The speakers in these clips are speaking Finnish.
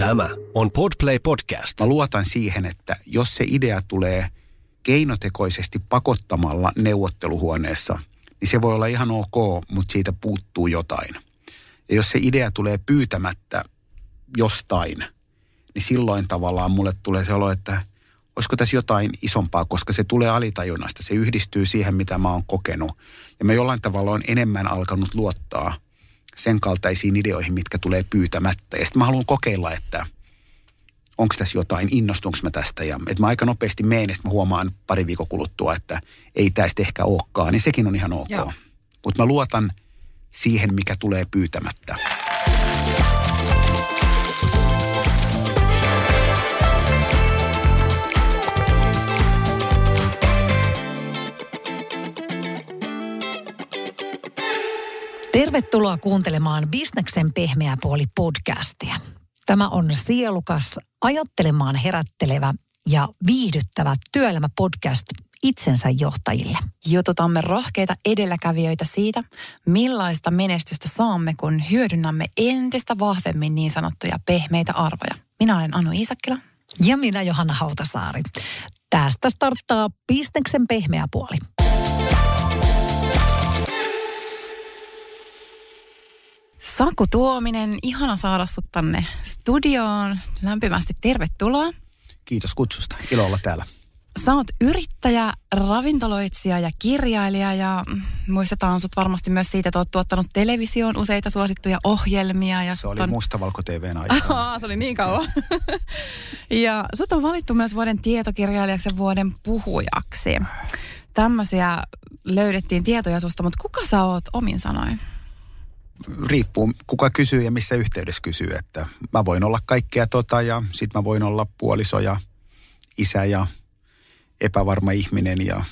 Tämä on Podplay Podcast. Mä luotan siihen, että jos se idea tulee keinotekoisesti pakottamalla neuvotteluhuoneessa, niin se voi olla ihan ok, mutta siitä puuttuu jotain. Ja jos se idea tulee pyytämättä jostain, niin silloin tavallaan mulle tulee se olo, että olisiko tässä jotain isompaa, koska se tulee alitajunnasta. Se yhdistyy siihen, mitä mä oon kokenut. Ja mä jollain tavalla on enemmän alkanut luottaa sen kaltaisiin ideoihin, mitkä tulee pyytämättä. Ja sitten mä haluan kokeilla, että onko tässä jotain, innostunko mä tästä. Ja että mä aika nopeasti menen, että mä huomaan pari viikon kuluttua, että ei tästä ehkä olekaan. Niin sekin on ihan ok. Mutta mä luotan siihen, mikä tulee pyytämättä. Tervetuloa kuuntelemaan Bisneksen pehmeä puoli podcastia. Tämä on sielukas, ajattelemaan herättelevä ja viihdyttävä työelämäpodcast itsensä johtajille. Jututamme rohkeita edelläkävijöitä siitä, millaista menestystä saamme, kun hyödynnämme entistä vahvemmin niin sanottuja pehmeitä arvoja. Minä olen Anu Iisakkila. Ja minä Johanna Hautasaari. Tästä starttaa Bisneksen pehmeä puoli. Saku Tuominen, ihana saada sut tänne studioon. Lämpimästi tervetuloa. Kiitos kutsusta. Ilo olla täällä. Sä oot yrittäjä, ravintoloitsija ja kirjailija ja muistetaan sut varmasti myös siitä, että oot tuottanut televisioon useita suosittuja ohjelmia. Ja Se oli on... mustavalko TVn aikaa. se oli niin kauan. ja sut on valittu myös vuoden tietokirjailijaksi ja vuoden puhujaksi. Tämmöisiä löydettiin tietoja susta, mutta kuka sä oot omin sanoin? Riippuu kuka kysyy ja missä yhteydessä kysyy. Että mä voin olla kaikkea tota ja sit mä voin olla puoliso ja isä ja epävarma ihminen ja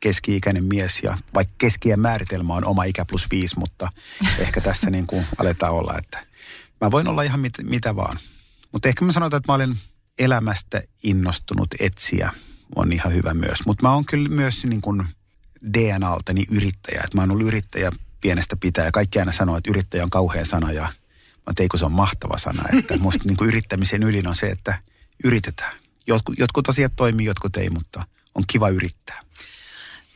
keski-ikäinen mies. Ja vaikka keskien määritelmä on oma ikä plus viisi, mutta ehkä tässä niin kuin aletaan olla, että mä voin olla ihan mit, mitä vaan. Mutta ehkä mä sanotaan, että mä olen elämästä innostunut etsiä on ihan hyvä myös. Mutta mä oon kyllä myös niin kuin DNAltani yrittäjä. Että mä oon ollut yrittäjä pienestä pitää. Ja kaikki aina sanoo, että yrittäjä on kauhean sana ja mä tein, se on mahtava sana. Että musta niin kuin yrittämisen ydin on se, että yritetään. Jotkut, jotkut asiat toimii, jotkut ei, mutta on kiva yrittää.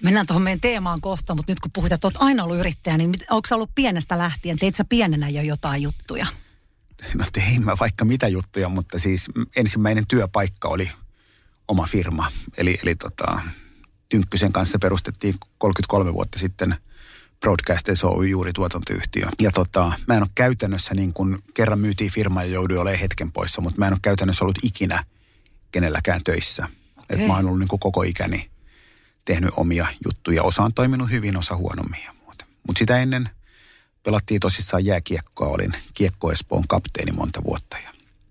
Mennään tuohon meidän teemaan kohta, mutta nyt kun puhutaan, että olet aina ollut yrittäjä, niin onko ollut pienestä lähtien? Teit sä pienenä jo jotain juttuja? No tein mä vaikka mitä juttuja, mutta siis ensimmäinen työpaikka oli oma firma. Eli, eli tota, Tynkkysen kanssa perustettiin 33 vuotta sitten – Broadcasters Oy juuri tuotantoyhtiö. Ja tota, mä en ole käytännössä niin kuin kerran myytiin firma ja jouduin olemaan hetken poissa, mutta mä en ole käytännössä ollut ikinä kenelläkään töissä. Okay. Et mä oon ollut niin kuin koko ikäni tehnyt omia juttuja. Osa on toiminut hyvin, osa huonommin ja muuta. Mutta sitä ennen pelattiin tosissaan jääkiekkoa. Olin Kiekko Espoon kapteeni monta vuotta ja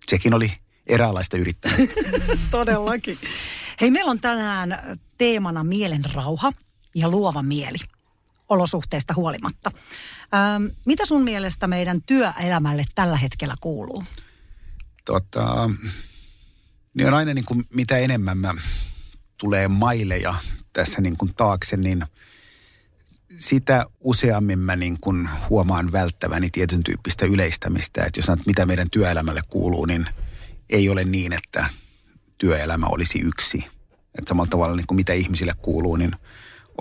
sekin oli eräänlaista yrittämistä. Todellakin. Hei, meillä on tänään teemana mielen rauha ja luova mieli olosuhteista huolimatta. Ähm, mitä sun mielestä meidän työelämälle tällä hetkellä kuuluu? Tota, niin on aina niin kuin, mitä enemmän mä tulee maileja tässä niin kuin taakse, niin sitä useammin mä niin kuin huomaan välttäväni tietyn tyyppistä yleistämistä. Että jos sanot, mitä meidän työelämälle kuuluu, niin ei ole niin, että työelämä olisi yksi. Että samalla tavalla niin kuin mitä ihmisille kuuluu, niin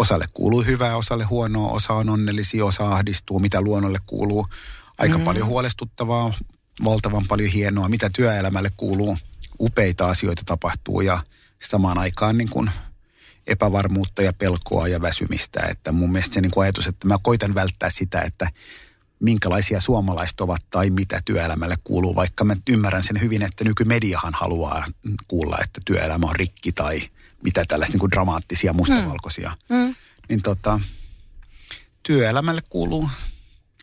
osalle kuuluu hyvää, osalle huonoa, osa on onnellisia, osa ahdistuu, mitä luonnolle kuuluu. Aika mm. paljon huolestuttavaa, valtavan paljon hienoa, mitä työelämälle kuuluu. Upeita asioita tapahtuu ja samaan aikaan niin kuin epävarmuutta ja pelkoa ja väsymistä. Että mun mielestä se niin kuin ajatus, että mä koitan välttää sitä, että minkälaisia suomalaiset ovat tai mitä työelämälle kuuluu, vaikka mä ymmärrän sen hyvin, että nykymediahan haluaa kuulla, että työelämä on rikki tai – mitä tällaisia niin kuin dramaattisia mustavalkoisia. Mm. Mm. Niin tota, työelämälle kuuluu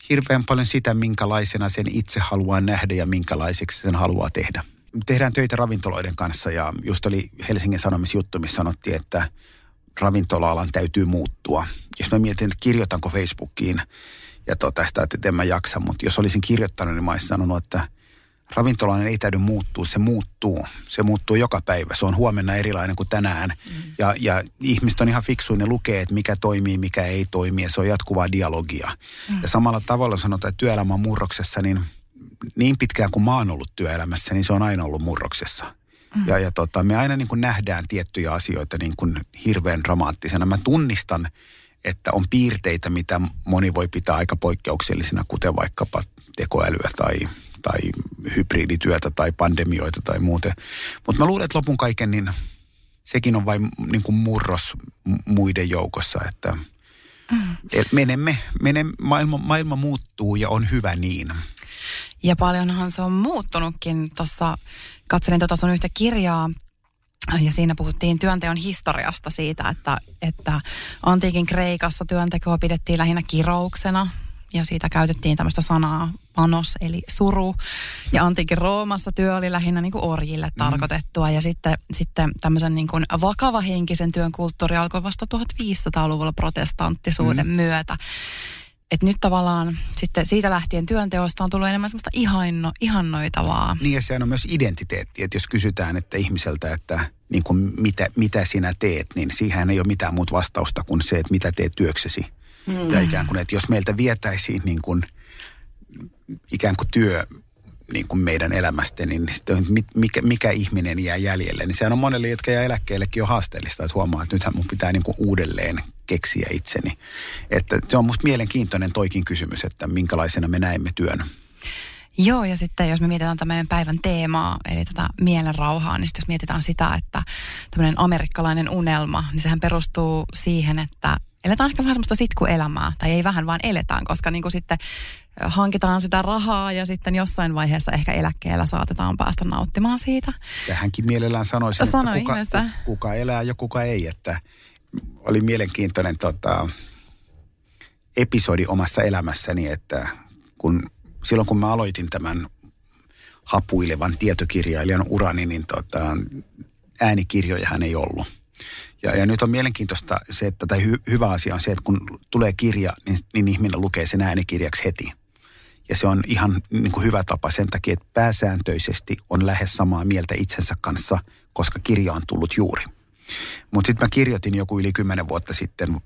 hirveän paljon sitä, minkälaisena sen itse haluaa nähdä ja minkälaiseksi sen haluaa tehdä. tehdään töitä ravintoloiden kanssa ja just oli Helsingin Sanomissa juttu, missä sanottiin, että ravintola-alan täytyy muuttua. Jos mä mietin, että kirjoitanko Facebookiin ja tota, sitä, että en mä jaksa, mutta jos olisin kirjoittanut, niin mä olisin sanonut, että ravintolan ei täydy muuttua, se muuttuu. Se muuttuu joka päivä. Se on huomenna erilainen kuin tänään. Mm. Ja, ja ihmiset on ihan fiksuja, ne lukee, että mikä toimii, mikä ei toimi, ja se on jatkuvaa dialogia. Mm. Ja samalla tavalla sanotaan, että työelämän murroksessa, niin niin pitkään kuin mä oon ollut työelämässä, niin se on aina ollut murroksessa. Mm. Ja, ja tota, me aina niin kuin nähdään tiettyjä asioita niin kuin hirveän dramaattisena. Mä tunnistan, että on piirteitä, mitä moni voi pitää aika poikkeuksellisina, kuten vaikkapa tekoälyä tai, tai hybridityötä tai pandemioita tai muuten. Mutta mä luulen, että lopun kaiken, niin sekin on vain niin kuin murros muiden joukossa, että mm. menemme, menemme maailma, maailma muuttuu ja on hyvä niin. Ja paljonhan se on muuttunutkin. Tuossa katselin tuota sun yhtä kirjaa, ja siinä puhuttiin työnteon historiasta siitä, että, että antiikin Kreikassa työntekoa pidettiin lähinnä kirouksena ja siitä käytettiin tämmöistä sanaa panos eli suru. Ja antiikin Roomassa työ oli lähinnä niin kuin orjille mm. tarkoitettua ja sitten, sitten tämmöisen niin kuin vakavahenkisen työn kulttuuri alkoi vasta 1500-luvulla protestanttisuuden mm. myötä että nyt tavallaan sitten siitä lähtien työnteosta on tullut enemmän semmoista ihanno, ihannoitavaa. Niin ja sehän on myös identiteetti, että jos kysytään että ihmiseltä, että niin kuin mitä, mitä sinä teet, niin siihen ei ole mitään muuta vastausta kuin se, että mitä teet työksesi. Mm. Ja ikään kuin, että jos meiltä vietäisiin niin kuin, ikään kuin työ niin kuin meidän elämästä, niin mikä, mikä ihminen jää jäljelle. Niin sehän on monelle, jotka jää eläkkeellekin jo haasteellista, että huomaa, että nythän mun pitää niin kuin uudelleen keksiä itseni. Että se on musta mielenkiintoinen toikin kysymys, että minkälaisena me näemme työn. Joo, ja sitten jos me mietitään tämän päivän teemaa, eli tätä mielenrauhaa, niin sitten jos mietitään sitä, että tämmöinen amerikkalainen unelma, niin sehän perustuu siihen, että eletään ehkä vähän semmoista sitkuelämää, tai ei vähän, vaan eletään, koska niin kuin sitten hankitaan sitä rahaa ja sitten jossain vaiheessa ehkä eläkkeellä saatetaan päästä nauttimaan siitä. Ja hänkin mielellään että Sano kuka, kuka elää ja kuka ei, että oli mielenkiintoinen tota, episodi omassa elämässäni, että kun, silloin kun mä aloitin tämän hapuilevan tietokirjailijan urani, niin tota, äänikirjoja hän ei ollut. Ja, ja nyt on mielenkiintoista se, että, tai hy, hyvä asia on se, että kun tulee kirja, niin, niin ihminen lukee sen äänikirjaksi heti. Ja se on ihan niin kuin hyvä tapa sen takia, että pääsääntöisesti on lähes samaa mieltä itsensä kanssa, koska kirja on tullut juuri. Mutta sitten mä kirjoitin joku yli kymmenen vuotta sitten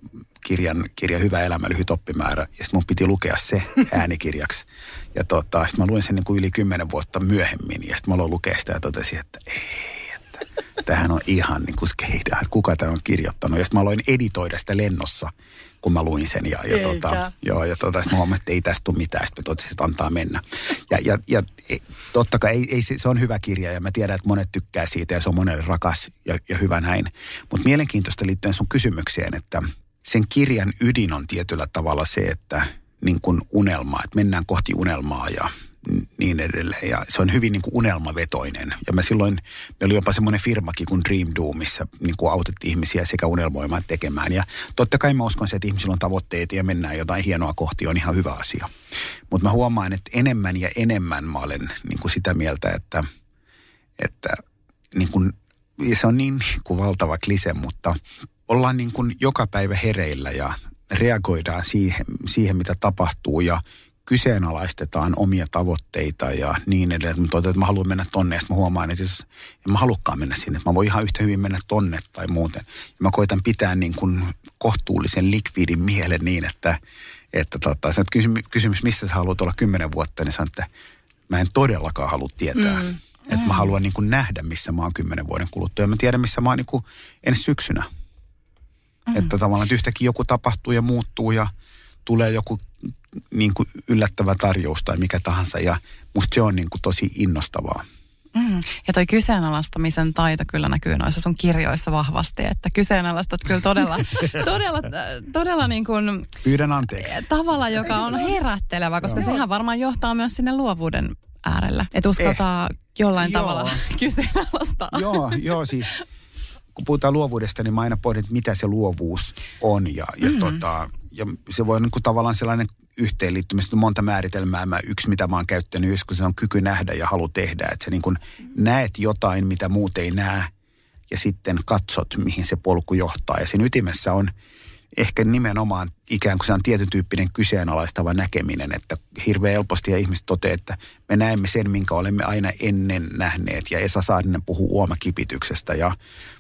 kirjan, kirja Hyvä elämä, lyhyt oppimäärä. Ja sitten mun piti lukea se äänikirjaksi. Ja tota, sitten mä luin sen niin kuin yli kymmenen vuotta myöhemmin. Ja sitten mä aloin lukea sitä ja totesin, että ei, tämähän on ihan niin kuin skeida, että kuka tämä on kirjoittanut. Ja sitten mä aloin editoida sitä lennossa kun mä luin sen. Ja, ja, tota, joo, ja tota, sitten mä huomasin, että ei tästä tule mitään. Sitten totesin, että antaa mennä. Ja, ja, ja e, totta kai ei, ei, se on hyvä kirja ja mä tiedän, että monet tykkää siitä ja se on monelle rakas ja, ja hyvä näin. Mutta mielenkiintoista liittyen sun kysymykseen, että sen kirjan ydin on tietyllä tavalla se, että niin kuin unelma, että mennään kohti unelmaa ja niin edelleen. Ja se on hyvin niin kuin unelmavetoinen. Ja mä silloin, me oli jopa semmoinen firmakin kuin Dream Do, missä niin kuin autettiin ihmisiä sekä unelmoimaan tekemään. Ja totta kai mä uskon se, että ihmisillä on tavoitteet ja mennään jotain hienoa kohti, on ihan hyvä asia. Mutta mä huomaan, että enemmän ja enemmän mä olen niin kuin sitä mieltä, että, että niin kuin, se on niin, niin kuin valtava klise, mutta ollaan niin kuin joka päivä hereillä ja reagoidaan siihen, siihen mitä tapahtuu ja kyseenalaistetaan omia tavoitteita ja niin edelleen. Mutta että mä haluan mennä tonne ja mä huomaan, että siis en mä halukkaan mennä sinne. Mä voin ihan yhtä hyvin mennä tonne tai muuten. Ja mä koitan pitää niin kuin kohtuullisen likvidin mielen niin, että, että tota, kysymys, kysymys, missä sä haluat olla kymmenen vuotta, niin sanon, että mä en todellakaan halua tietää. Mm. Että mä mm. haluan niin kuin nähdä, missä mä oon kymmenen vuoden kuluttua. Ja mä tiedän, missä mä oon niin kuin ensi syksynä. Mm. Että tavallaan että yhtäkkiä joku tapahtuu ja muuttuu ja tulee joku niin kuin yllättävä tarjous tai mikä tahansa. Ja musta se on niin kuin tosi innostavaa. Mm. Ja toi kyseenalaistamisen taito kyllä näkyy noissa sun kirjoissa vahvasti, että kyseenalaistat kyllä todella, todella, todella niin kuin Pyydän anteeksi. Tavalla, joka on herättelevä, koska sehän varmaan johtaa myös sinne luovuuden äärelle. Että uskaltaa eh. jollain joo. tavalla kyseenalaistaa. Joo, joo siis kun puhutaan luovuudesta, niin mä aina pohdin, että mitä se luovuus on. Ja, ja, mm. tota, ja se voi niin kuin tavallaan sellainen yhteenliittymistä, monta määritelmää. Mä, yksi, mitä mä oon käyttänyt, joskus se on kyky nähdä ja halu tehdä. Että sä niin kuin näet jotain, mitä muut ei näe, ja sitten katsot, mihin se polku johtaa. Ja sen ytimessä on ehkä nimenomaan ikään kuin se on tietyn tyyppinen kyseenalaistava näkeminen, että hirveän helposti ja ihmiset toteaa, että me näemme sen, minkä olemme aina ennen nähneet. Ja Esa Saarinen puhuu uomakipityksestä ja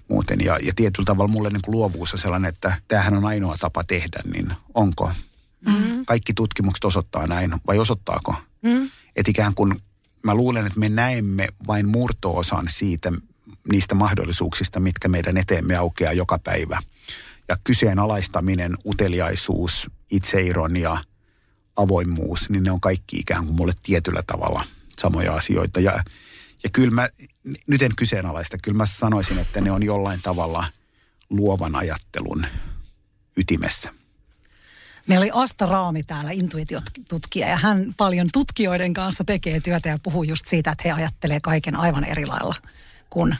muuten. Ja, ja tietyllä tavalla mulle niin kuin luovuus on sellainen, että tämähän on ainoa tapa tehdä, niin onko? Mm-hmm. Kaikki tutkimukset osoittaa näin, vai osoittaako? Mm-hmm. Että ikään kuin mä luulen, että me näemme vain murto-osan siitä, niistä mahdollisuuksista, mitkä meidän eteemme aukeaa joka päivä – ja kyseenalaistaminen, uteliaisuus, itseironia, avoimuus, niin ne on kaikki ikään kuin mulle tietyllä tavalla samoja asioita. Ja, ja kyllä mä, nyt en kyseenalaista, kyllä mä sanoisin, että ne on jollain tavalla luovan ajattelun ytimessä. Meillä oli Asta Raami täällä, intuitiotutkija, ja hän paljon tutkijoiden kanssa tekee työtä ja puhuu just siitä, että he ajattelee kaiken aivan eri lailla kuin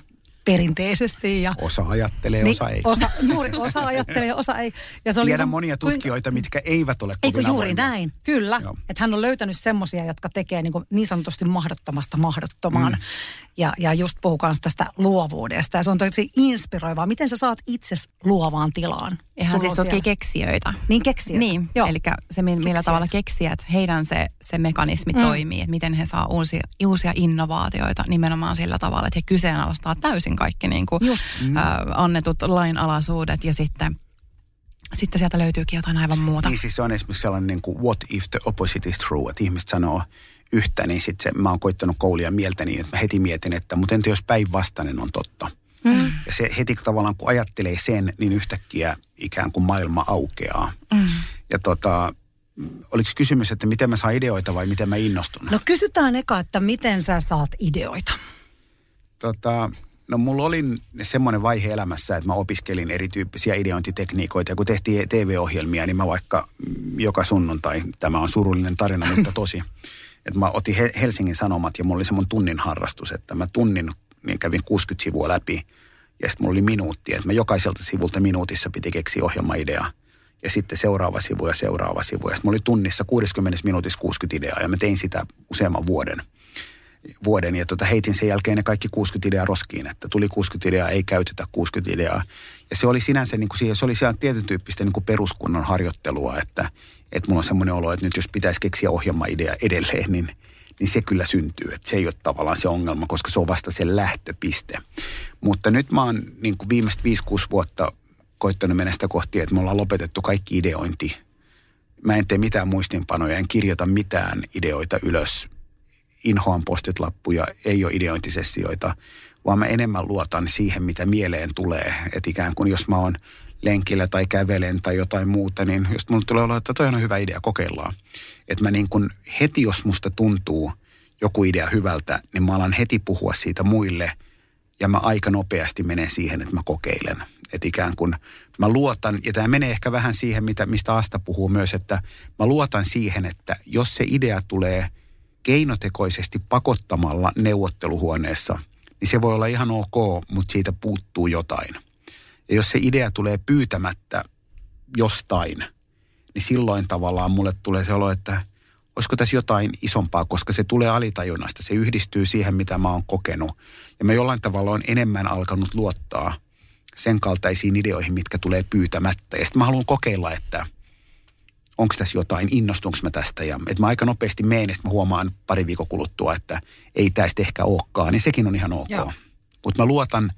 perinteisesti. Ja, osa ajattelee, niin, osa ei. Osa, juuri, osa ajattelee, osa ei. Ja se oli Tiedän monia tutkijoita, kuinka, mitkä eivät ole Eikö juuri avoimia. näin, kyllä. Että hän on löytänyt semmoisia, jotka tekee niin, niin sanotusti mahdottomasta mahdottomaan. Mm. Ja, ja just puhuu myös tästä luovuudesta. Ja se on tosi inspiroivaa. Miten sä saat itse luovaan tilaan? Ihan siis toki keksijöitä. Niin keksijöitä. Niin, eli se millä Keksijät. tavalla keksijät, heidän se, se mekanismi mm. toimii. Että miten he saa uusia, uusia innovaatioita nimenomaan sillä tavalla, että he kyseenalaistaa täysin kaikki niin kuin. Mm. Ä, annetut lainalaisuudet ja sitten sitten sieltä löytyykin jotain aivan muuta. Niin siis se on esimerkiksi sellainen niin kuin what if the opposite is true, että ihmiset sanoo yhtä, niin sitten mä oon koittanut koulia mieltä niin, että mä heti mietin, että mutta entä jos päinvastainen on totta? Mm. Ja se heti tavallaan kun ajattelee sen, niin yhtäkkiä ikään kuin maailma aukeaa. Mm. Ja tota, oliko kysymys, että miten mä saan ideoita vai miten mä innostun? No kysytään eka, että miten sä saat ideoita? Tota, no mulla oli semmoinen vaihe elämässä, että mä opiskelin erityyppisiä ideointitekniikoita. Ja kun tehtiin TV-ohjelmia, niin mä vaikka joka sunnuntai, tämä on surullinen tarina, mutta tosi, että mä otin Helsingin Sanomat ja mulla oli semmoinen tunnin harrastus, että mä tunnin niin kävin 60 sivua läpi ja sitten mulla oli minuutti, että mä jokaiselta sivulta minuutissa piti keksiä ohjelmaidea ja sitten seuraava sivu ja seuraava sivu. Ja sitten mulla oli tunnissa 60 minuutissa 60 ideaa ja mä tein sitä useamman vuoden. Vuoden ja tota, heitin sen jälkeen ne kaikki 60 ideaa roskiin, että tuli 60 ideaa, ei käytetä 60 ideaa. Ja se oli sinänsä, niin kuin, se oli siellä tietyn tyyppistä niin kuin peruskunnon harjoittelua, että, että mulla on semmoinen olo, että nyt jos pitäisi keksiä ohjelmaidea edelleen, niin, niin se kyllä syntyy. Että se ei ole tavallaan se ongelma, koska se on vasta se lähtöpiste. Mutta nyt mä oon niin kuin viimeiset 5-6 vuotta koittanut mennä sitä kohti, että me ollaan lopetettu kaikki ideointi. Mä en tee mitään muistinpanoja, en kirjoita mitään ideoita ylös. Inhoan postitlappuja, ei ole ideointisessioita, vaan mä enemmän luotan siihen, mitä mieleen tulee. Että ikään kuin jos mä oon lenkillä tai kävelen tai jotain muuta, niin just mulle tulee olla, että toi on hyvä idea, kokeillaan. Että mä niin kuin heti, jos musta tuntuu joku idea hyvältä, niin mä alan heti puhua siitä muille ja mä aika nopeasti menen siihen, että mä kokeilen. Että ikään kuin mä luotan, ja tämä menee ehkä vähän siihen, mitä, mistä Asta puhuu myös, että mä luotan siihen, että jos se idea tulee keinotekoisesti pakottamalla neuvotteluhuoneessa, niin se voi olla ihan ok, mutta siitä puuttuu jotain – ja jos se idea tulee pyytämättä jostain, niin silloin tavallaan mulle tulee se olo, että olisiko tässä jotain isompaa, koska se tulee alitajunnasta. Se yhdistyy siihen, mitä mä oon kokenut. Ja mä jollain tavalla on enemmän alkanut luottaa sen kaltaisiin ideoihin, mitkä tulee pyytämättä. Ja sitten mä haluan kokeilla, että onko tässä jotain, innostunko mä tästä. Ja että mä aika nopeasti menen, ja mä huomaan pari viikon kuluttua, että ei tästä ehkä olekaan. Niin sekin on ihan ok. Mutta mä luotan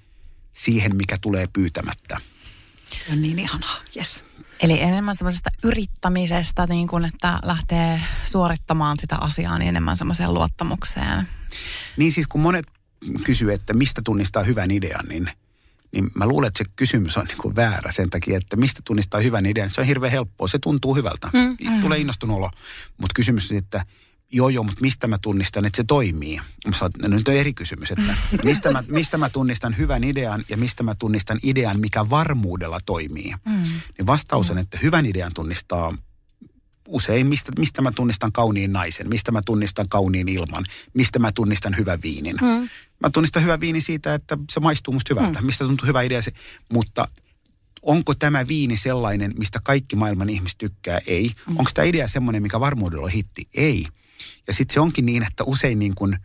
siihen, mikä tulee pyytämättä. Se on niin ihanaa, yes. Eli enemmän semmoisesta yrittämisestä, niin kuin, että lähtee suorittamaan sitä asiaa, niin enemmän semmoiseen luottamukseen. Niin siis kun monet kysyy, että mistä tunnistaa hyvän idean, niin, niin mä luulen, että se kysymys on niin kuin väärä sen takia, että mistä tunnistaa hyvän idean. Se on hirveän helppoa, se tuntuu hyvältä, mm, tulee innostunut olo. Mutta kysymys on, että joo joo, mutta mistä mä tunnistan, että se toimii? Mä sanon, no nyt on eri kysymys, että mistä mä, mistä mä tunnistan hyvän idean ja mistä mä tunnistan idean, mikä varmuudella toimii. Mm. Niin vastaus on, että hyvän idean tunnistaa usein, mistä, mistä mä tunnistan kauniin naisen, mistä mä tunnistan kauniin ilman, mistä mä tunnistan hyvän viinin. Mm. Mä tunnistan hyvän viinin siitä, että se maistuu musta hyvältä, mm. mistä tuntuu hyvä idea se, mutta onko tämä viini sellainen, mistä kaikki maailman ihmiset tykkää? Ei. Mm. Onko tämä idea semmoinen, mikä varmuudella on hitti? Ei. Ja sitten se onkin niin, että usein niin kuin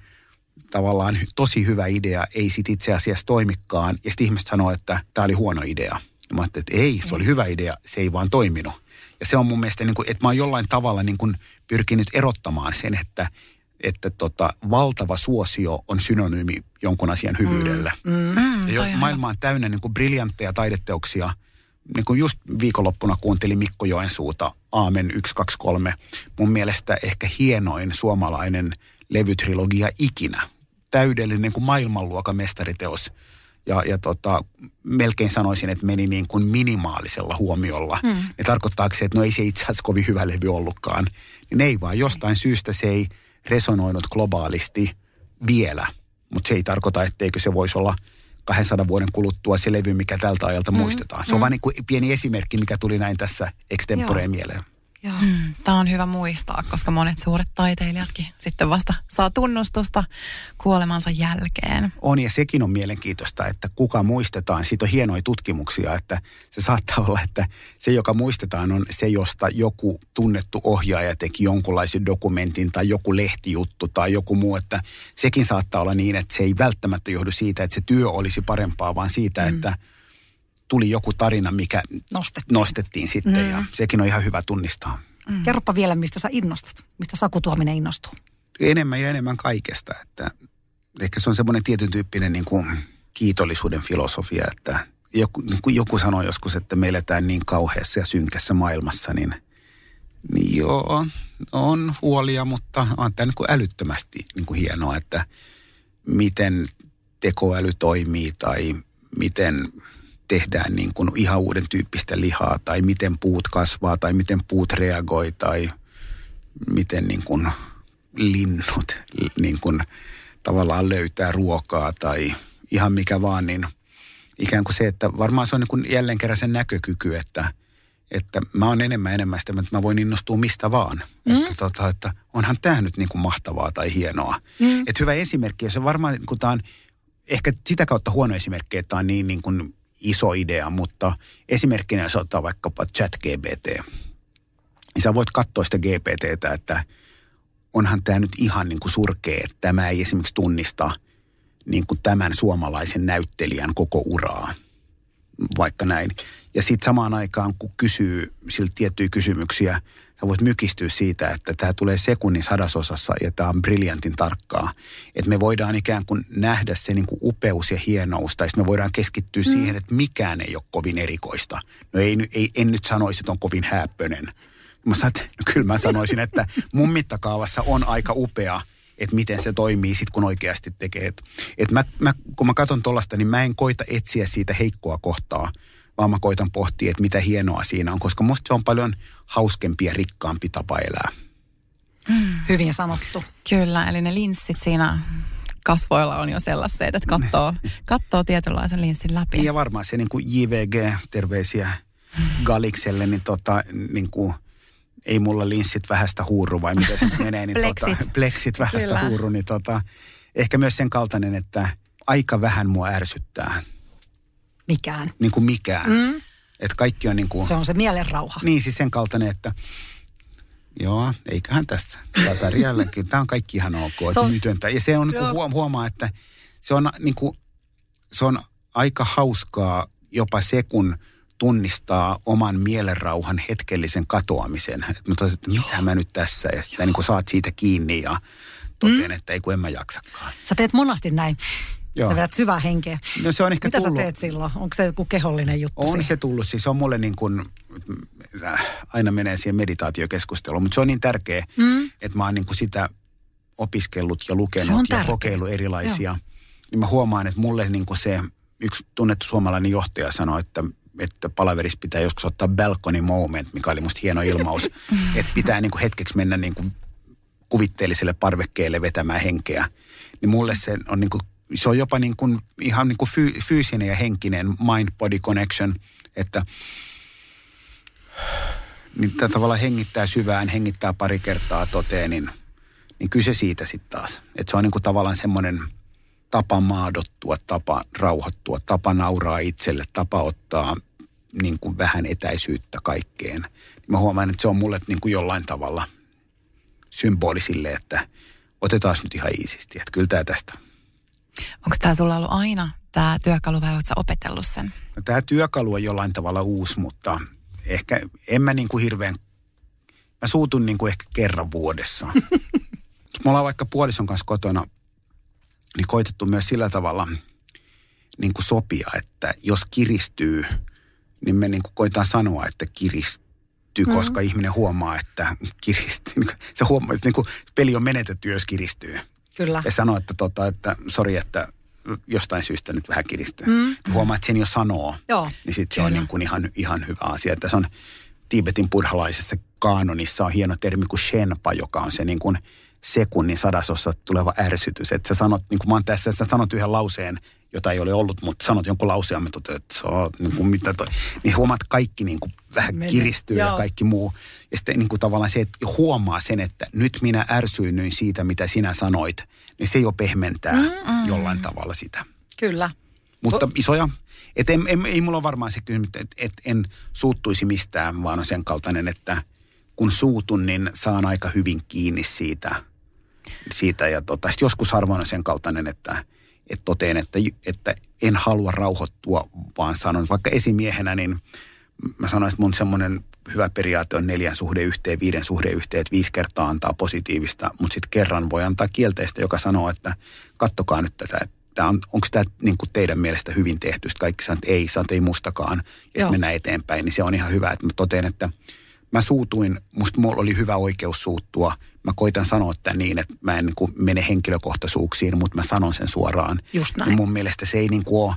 tavallaan tosi hyvä idea ei sit itse asiassa toimikaan. Ja sitten ihmiset sanoo, että tämä oli huono idea. Ja mä että ei, se oli hyvä idea, se ei vaan toiminut. Ja se on mun mielestä, niin kuin, että mä oon jollain tavalla niin kuin pyrkinyt erottamaan sen, että, että tota, valtava suosio on synonyymi jonkun asian hyvyydelle. Mm, mm, ja maailma on täynnä niin kuin briljantteja taideteoksia. Niin kuin just viikonloppuna kuuntelin Mikko Joensuuta, Aamen 123. Mun mielestä ehkä hienoin suomalainen levytrilogia ikinä. Täydellinen niin kuin maailmanluokan mestariteos ja, ja tota, melkein sanoisin, että meni niin kuin minimaalisella huomiolla. Mm. Ja tarkoittaako se, että no ei se itse asiassa kovin hyvä levy ollutkaan. Niin ei vaan, jostain syystä se ei resonoinut globaalisti vielä. Mutta se ei tarkoita, etteikö se voisi olla 200 vuoden kuluttua se levy, mikä tältä ajalta mm. muistetaan. Se on mm. vain niin pieni esimerkki, mikä tuli näin tässä extemporeen mieleen. Mm, Tämä on hyvä muistaa, koska monet suuret taiteilijatkin sitten vasta saa tunnustusta kuolemansa jälkeen. On ja sekin on mielenkiintoista, että kuka muistetaan. Siitä on hienoja tutkimuksia, että se saattaa olla, että se joka muistetaan on se, josta joku tunnettu ohjaaja teki jonkunlaisen dokumentin tai joku lehtijuttu tai joku muu. Että sekin saattaa olla niin, että se ei välttämättä johdu siitä, että se työ olisi parempaa, vaan siitä, mm. että – tuli joku tarina, mikä nostettiin, nostettiin sitten mm. ja sekin on ihan hyvä tunnistaa. Mm. Kerropa vielä, mistä sä innostut, mistä Saku Tuominen innostuu. Enemmän ja enemmän kaikesta, että ehkä se on semmoinen tietyn tyyppinen niin kuin kiitollisuuden filosofia, että joku, niin joku sanoi joskus, että me eletään niin kauheassa ja synkässä maailmassa, niin, niin joo, on huolia, mutta on tämä niin kuin älyttömästi niin kuin hienoa, että miten tekoäly toimii tai miten tehdään niin kuin ihan uuden tyyppistä lihaa tai miten puut kasvaa tai miten puut reagoi tai miten niin kuin linnut niin kuin tavallaan löytää ruokaa tai ihan mikä vaan, niin ikään kuin se, että varmaan se on niin kuin jälleen kerran sen näkökyky, että, että mä oon enemmän enemmän sitä, että mä voin innostua mistä vaan. Mm. Että, tota, että onhan tämä nyt niin kuin mahtavaa tai hienoa. Mm. Että hyvä esimerkki, ja se varmaan, kun tämä on ehkä sitä kautta huono esimerkki, että tämä on niin, niin kuin iso idea, mutta esimerkkinä jos ottaa vaikkapa chat GPT, niin sä voit katsoa sitä GPTtä, että onhan tämä nyt ihan niin kuin surkea, että tämä ei esimerkiksi tunnista niin kuin tämän suomalaisen näyttelijän koko uraa, vaikka näin. Ja sitten samaan aikaan, kun kysyy siltä tiettyjä kysymyksiä, sä voit mykistyä siitä, että tämä tulee sekunnin sadasosassa ja tämä on briljantin tarkkaa. Että me voidaan ikään kuin nähdä se niin kuin upeus ja hienous, tai me voidaan keskittyä mm. siihen, että mikään ei ole kovin erikoista. No ei, ei, en nyt sanoisi, että on kovin häppönen. Mä saat, no kyllä mä sanoisin, että mun mittakaavassa on aika upea, että miten se toimii sitten, kun oikeasti tekee. Että et mä, mä, kun mä katson tuollaista, niin mä en koita etsiä siitä heikkoa kohtaa – vaan mä koitan pohtia, että mitä hienoa siinä on, koska musta se on paljon hauskempi ja rikkaampi tapa elää. Mm. Hyvin sanottu. Kyllä, eli ne linssit siinä kasvoilla on jo sellaiset, että katsoo, katsoo tietynlaisen linssin läpi. Ja varmaan se niin kuin JVG, terveisiä Galikselle, niin, tota, niin kuin, ei mulla linssit vähästä huuru vai miten se menee. Niin tota, pleksit. Tota, pleksit vähästä Kyllä. huuru, niin tota, ehkä myös sen kaltainen, että aika vähän mua ärsyttää mikään. Niin kuin mikään. Mm. Että kaikki on niin kuin... Se on se mielenrauha. Niin, siis sen kaltainen, että joo, eiköhän tässä. Tämä pärjäälläkin. Tämä on kaikki ihan ok. Se on, mytöntä. Ja se on niin kuin huomaa, että se on, niin kuin, se on aika hauskaa jopa se, kun tunnistaa oman mielenrauhan hetkellisen katoamisen. Että mä että mitä mä nyt tässä, ja sitten niin kuin saat siitä kiinni ja totean, mm. että ei kun en mä jaksakaan. Sä teet monasti näin. Joo. Sä vedät syvää henkeä. No se on ehkä Mitä tullut. sä teet silloin? Onko se joku kehollinen juttu? On siihen? se tullut. Siis on mulle niin kuin, äh, aina menee siihen meditaatiokeskusteluun, mutta se on niin tärkeä, mm. että mä oon niin kuin sitä opiskellut ja lukenut ja tärkeä. kokeillut erilaisia. Joo. Niin mä huomaan, että mulle niin kuin se yksi tunnettu suomalainen johtaja sanoi, että että palaveris pitää joskus ottaa balcony moment, mikä oli musta hieno ilmaus. että pitää niin kuin hetkeksi mennä niin kuin kuvitteelliselle parvekkeelle vetämään henkeä. Niin mulle se on niin kuin se on jopa niin kuin, ihan niin kuin fyysinen ja henkinen mind-body connection, että niin tätä tavallaan hengittää syvään, hengittää pari kertaa toteen, niin, niin kyse siitä sitten taas. Että se on niin kuin tavallaan semmoinen tapa maadottua, tapa rauhoittua, tapa nauraa itselle, tapa ottaa niin kuin vähän etäisyyttä kaikkeen. Mä huomaan, että se on mulle niin kuin jollain tavalla symboli sille, että otetaan nyt ihan iisisti, että kyllä tämä tästä. Onko tämä sulla ollut aina tämä työkalu vai oletko opetellut sen? No, tämä työkalu on jollain tavalla uusi, mutta ehkä en mä niin kuin hirveän, mä suutun niin kuin ehkä kerran vuodessa. me ollaan vaikka puolison kanssa kotona, niin koitettu myös sillä tavalla niin kuin sopia, että jos kiristyy, niin me niin kuin koitaan sanoa, että kiristyy, mm. koska ihminen huomaa, että kiristyy. Se huomaa, että niin kuin peli on menetetty, jos kiristyy. Kyllä. Ja sanoo, että, tota, että sori, että jostain syystä nyt vähän kiristyy. Mm. Huomaa, että sen jo sanoo, Joo, niin sitten se on niin kuin ihan, ihan hyvä asia. Että se on Tibetin buddhalaisessa kaanonissa on hieno termi kuin shenpa, joka on se niin kuin sekunnin sadasossa tuleva ärsytys. Että sä sanot, niin kuin mä oon tässä, sä sanot yhden lauseen, jota ei ole ollut, mutta sanot jonkun lauseen, että se on niin kuin mitä toi. Niin huomaat, että kaikki niin kuin vähän Meni. kiristyy Joo. ja kaikki muu. Ja sitten niin kuin tavallaan se, että huomaa sen, että nyt minä ärsyynnyin siitä, mitä sinä sanoit, niin se jo pehmentää mm. jollain tavalla sitä. Kyllä. Mutta isoja, että en, en, ei mulla ole varmaan se kysymys, että et en suuttuisi mistään, vaan on sen kaltainen, että kun suutun, niin saan aika hyvin kiinni siitä. siitä ja tota, joskus harvoin on sen kaltainen, että, että toteen, että, että en halua rauhoittua, vaan sanon, vaikka esimiehenä, niin mä sanoin, että mun semmoinen hyvä periaate on neljän suhde yhteen, viiden suhde yhteen, että viisi kertaa antaa positiivista, mutta sitten kerran voi antaa kielteistä, joka sanoo, että kattokaa nyt tätä, että on, onko tämä niin teidän mielestä hyvin tehty. Sitten kaikki sanoo, että ei, sanoo, että ei mustakaan. Ja sitten mennään eteenpäin, niin se on ihan hyvä, että mä toteen, että mä suutuin, musta mulla oli hyvä oikeus suuttua. Mä koitan sanoa tämän niin, että mä en niin kuin mene henkilökohtaisuuksiin, mutta mä sanon sen suoraan. Just näin. Ja mun mielestä se ei niin kuin ole,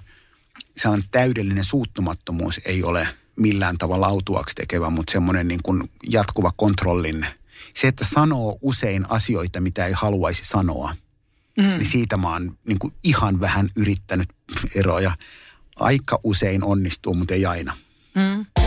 sellainen täydellinen suuttumattomuus ei ole millään tavalla autuaksi tekevä, mutta semmoinen niin kuin jatkuva kontrollin. Se, että sanoo usein asioita, mitä ei haluaisi sanoa, mm. niin siitä mä oon niin kuin ihan vähän yrittänyt eroja. Aika usein onnistuu, mutta ei aina. Mm.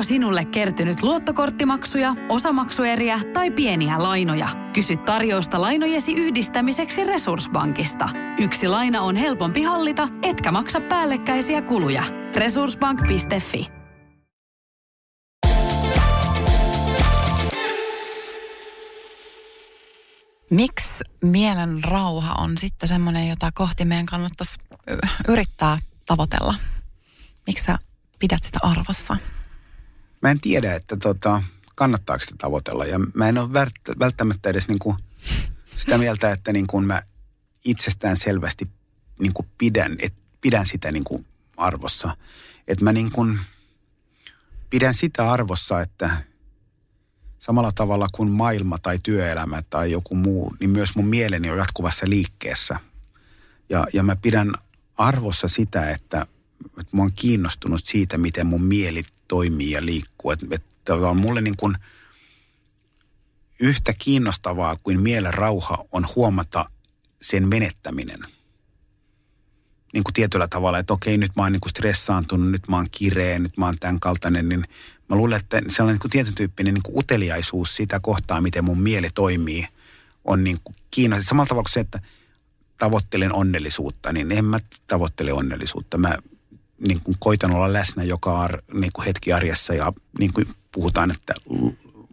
Onko sinulle kertynyt luottokorttimaksuja, osamaksueriä tai pieniä lainoja? Kysy tarjousta lainojesi yhdistämiseksi Resurssbankista. Yksi laina on helpompi hallita, etkä maksa päällekkäisiä kuluja. Resurssbank.fi Miksi mielen rauha on sitten semmoinen, jota kohti meidän kannattaisi yrittää tavoitella? Miksi sä pidät sitä arvossa? Mä en tiedä, että tota, kannattaako sitä tavoitella. Ja mä en ole välttämättä edes niin kuin sitä mieltä, että niin kuin mä itsestään selvästi niin kuin pidän, et, pidän sitä niin kuin arvossa. Että mä niin kuin pidän sitä arvossa, että samalla tavalla kuin maailma tai työelämä tai joku muu, niin myös mun mieleni on jatkuvassa liikkeessä. Ja, ja mä pidän arvossa sitä, että, että mä oon kiinnostunut siitä, miten mun mieli toimii ja liikkuu. Että, että on mulle niin kuin yhtä kiinnostavaa kuin mielen rauha on huomata sen menettäminen. Niin kuin tietyllä tavalla, että okei, nyt mä oon niin kuin stressaantunut, nyt mä oon kireä, nyt mä oon tämän kaltainen, niin mä luulen, että sellainen niin kuin tietyn tyyppinen niin uteliaisuus sitä kohtaa, miten mun mieli toimii, on niin kuin kiinnostavaa. Samalla tavalla kuin se, että tavoittelen onnellisuutta, niin en mä tavoittele onnellisuutta. Mä niin kuin koitan olla läsnä joka ar, niin kuin hetki arjessa ja niin kuin puhutaan, että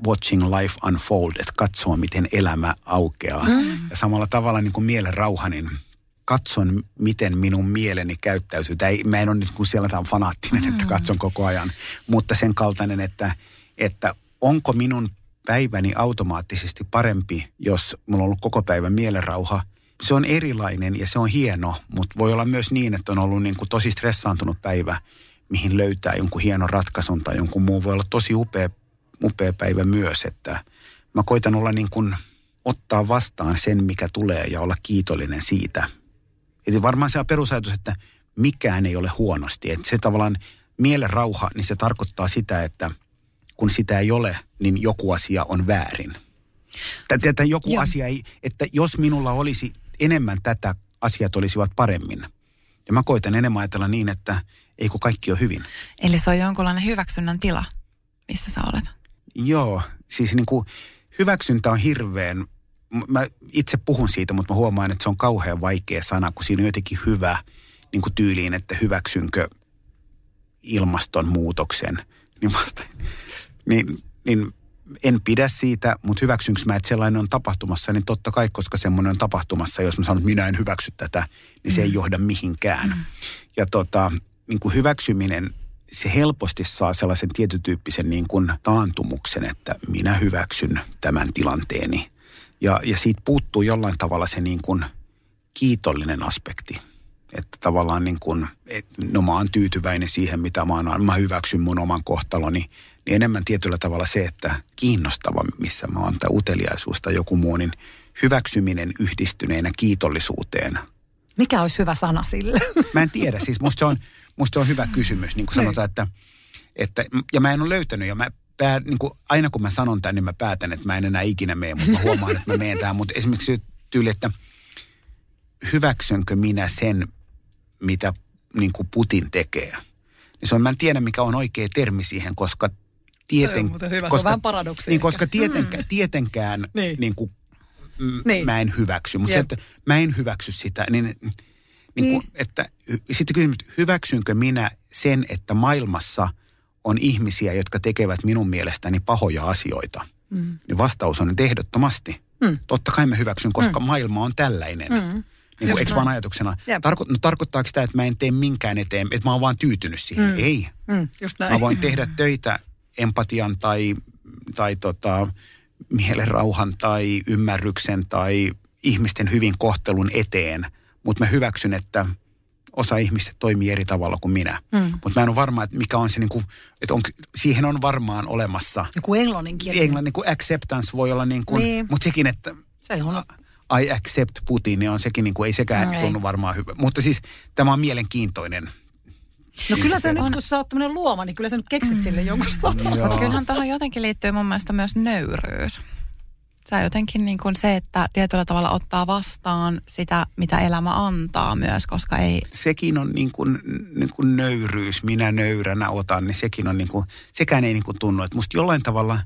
watching life unfold, että katsoa miten elämä aukeaa. Mm. Ja samalla tavalla niin kuin mielen rauha, niin katson miten minun mieleni käyttäytyy. Tämä ei, mä en ole nyt kuin siellä tämä fanaattinen, mm. että katson koko ajan, mutta sen kaltainen, että, että onko minun päiväni automaattisesti parempi, jos mulla on ollut koko päivän mielenrauha. Se on erilainen ja se on hieno, mutta voi olla myös niin, että on ollut niin kuin tosi stressaantunut päivä, mihin löytää jonkun hienon ratkaisun tai jonkun muun. Voi olla tosi upea, upea päivä myös, että mä koitan olla niin kuin ottaa vastaan sen, mikä tulee ja olla kiitollinen siitä. Eli varmaan se on perusajatus, että mikään ei ole huonosti. Että se tavallaan mielen rauha, niin se tarkoittaa sitä, että kun sitä ei ole, niin joku asia on väärin. Tätä, että joku Joo. asia ei, että jos minulla olisi enemmän tätä, asiat olisivat paremmin. Ja mä koitan enemmän ajatella niin, että ei kun kaikki on hyvin. Eli se on jonkunlainen hyväksynnän tila, missä sä olet. Joo, siis niin kuin hyväksyntä on hirveän, mä itse puhun siitä, mutta mä huomaan, että se on kauhean vaikea sana, kun siinä on jotenkin hyvä niin kuin tyyliin, että hyväksynkö ilmastonmuutoksen. Niin, vasta, niin, niin en pidä siitä, mutta hyväksynkö mä, että sellainen on tapahtumassa, niin totta kai, koska semmoinen on tapahtumassa, jos mä sanon, että minä en hyväksy tätä, niin se mm. ei johda mihinkään. Mm. Ja tota, niin kuin hyväksyminen, se helposti saa sellaisen tietytyyppisen niin kuin taantumuksen, että minä hyväksyn tämän tilanteeni. Ja, ja siitä puuttuu jollain tavalla se niin kuin kiitollinen aspekti. Että tavallaan niin kuin, et, no mä oon tyytyväinen siihen, mitä mä oon, mä hyväksyn mun oman kohtaloni, niin enemmän tietyllä tavalla se, että kiinnostava, missä mä oon, tai uteliaisuus tai joku muu, niin hyväksyminen yhdistyneenä kiitollisuuteen. Mikä olisi hyvä sana sille? Mä en tiedä, siis musta se on, musta se on hyvä kysymys, niin kuin niin. sanotaan, että, että, ja mä en ole löytänyt, ja mä pää, niin kuin, aina kun mä sanon tämän, niin mä päätän, että mä en enää ikinä mene, mutta mä huomaan, että mä menen tähän, mutta esimerkiksi tyyli, että hyväksynkö minä sen, mitä niin kuin Putin tekee. Niin se on, mä en tiedä, mikä on oikea termi siihen, koska tieten, hyvä, koska, se on vähän paradoksi. Niin, koska tietenkään, mm. tietenkään niin. Niin kuin, m, niin. mä en hyväksy. Mutta se, että mä en hyväksy sitä, niin, niin, niin. Kuin, että sitten kysymys, hyväksynkö minä sen, että maailmassa on ihmisiä, jotka tekevät minun mielestäni pahoja asioita? Mm. Niin vastaus on, että ehdottomasti. Mm. Totta kai mä hyväksyn, koska mm. maailma on tällainen. Mm. Niin kuin, eikö vaan ajatuksena? Tarko, no, tarkoittaako sitä, että mä en tee minkään eteen, että mä oon vaan tyytynyt siihen? Mm. Ei. Mm, just näin. Mä voin tehdä töitä empatian tai, tai tota, mielenrauhan tai ymmärryksen tai ihmisten hyvin kohtelun eteen, mutta mä hyväksyn, että osa ihmistä toimii eri tavalla kuin minä. Mm. Mutta mä en ole varma, että mikä on se, niin kuin, että on, siihen on varmaan olemassa. Joku englannin kieli. Englannin niin kuin acceptance voi olla niin kuin, niin. mutta sekin, että se on. I accept Putin, niin on sekin, niin kuin, ei sekään no, tunnu varmaan hyvä. Mutta siis tämä on mielenkiintoinen No kyllä se on. nyt, kun sä oot tämmöinen luoma, niin kyllä sä nyt keksit mm. sille jonkun Mutta kyllähän tähän jotenkin liittyy mun mielestä myös nöyryys. Sä jotenkin niin kuin se, että tietyllä tavalla ottaa vastaan sitä, mitä elämä antaa myös, koska ei... Sekin on niin kuin, niin kuin nöyryys, minä nöyränä otan, niin sekin on niin kuin, sekään ei niin kuin tunnu. Että musta jollain tavalla,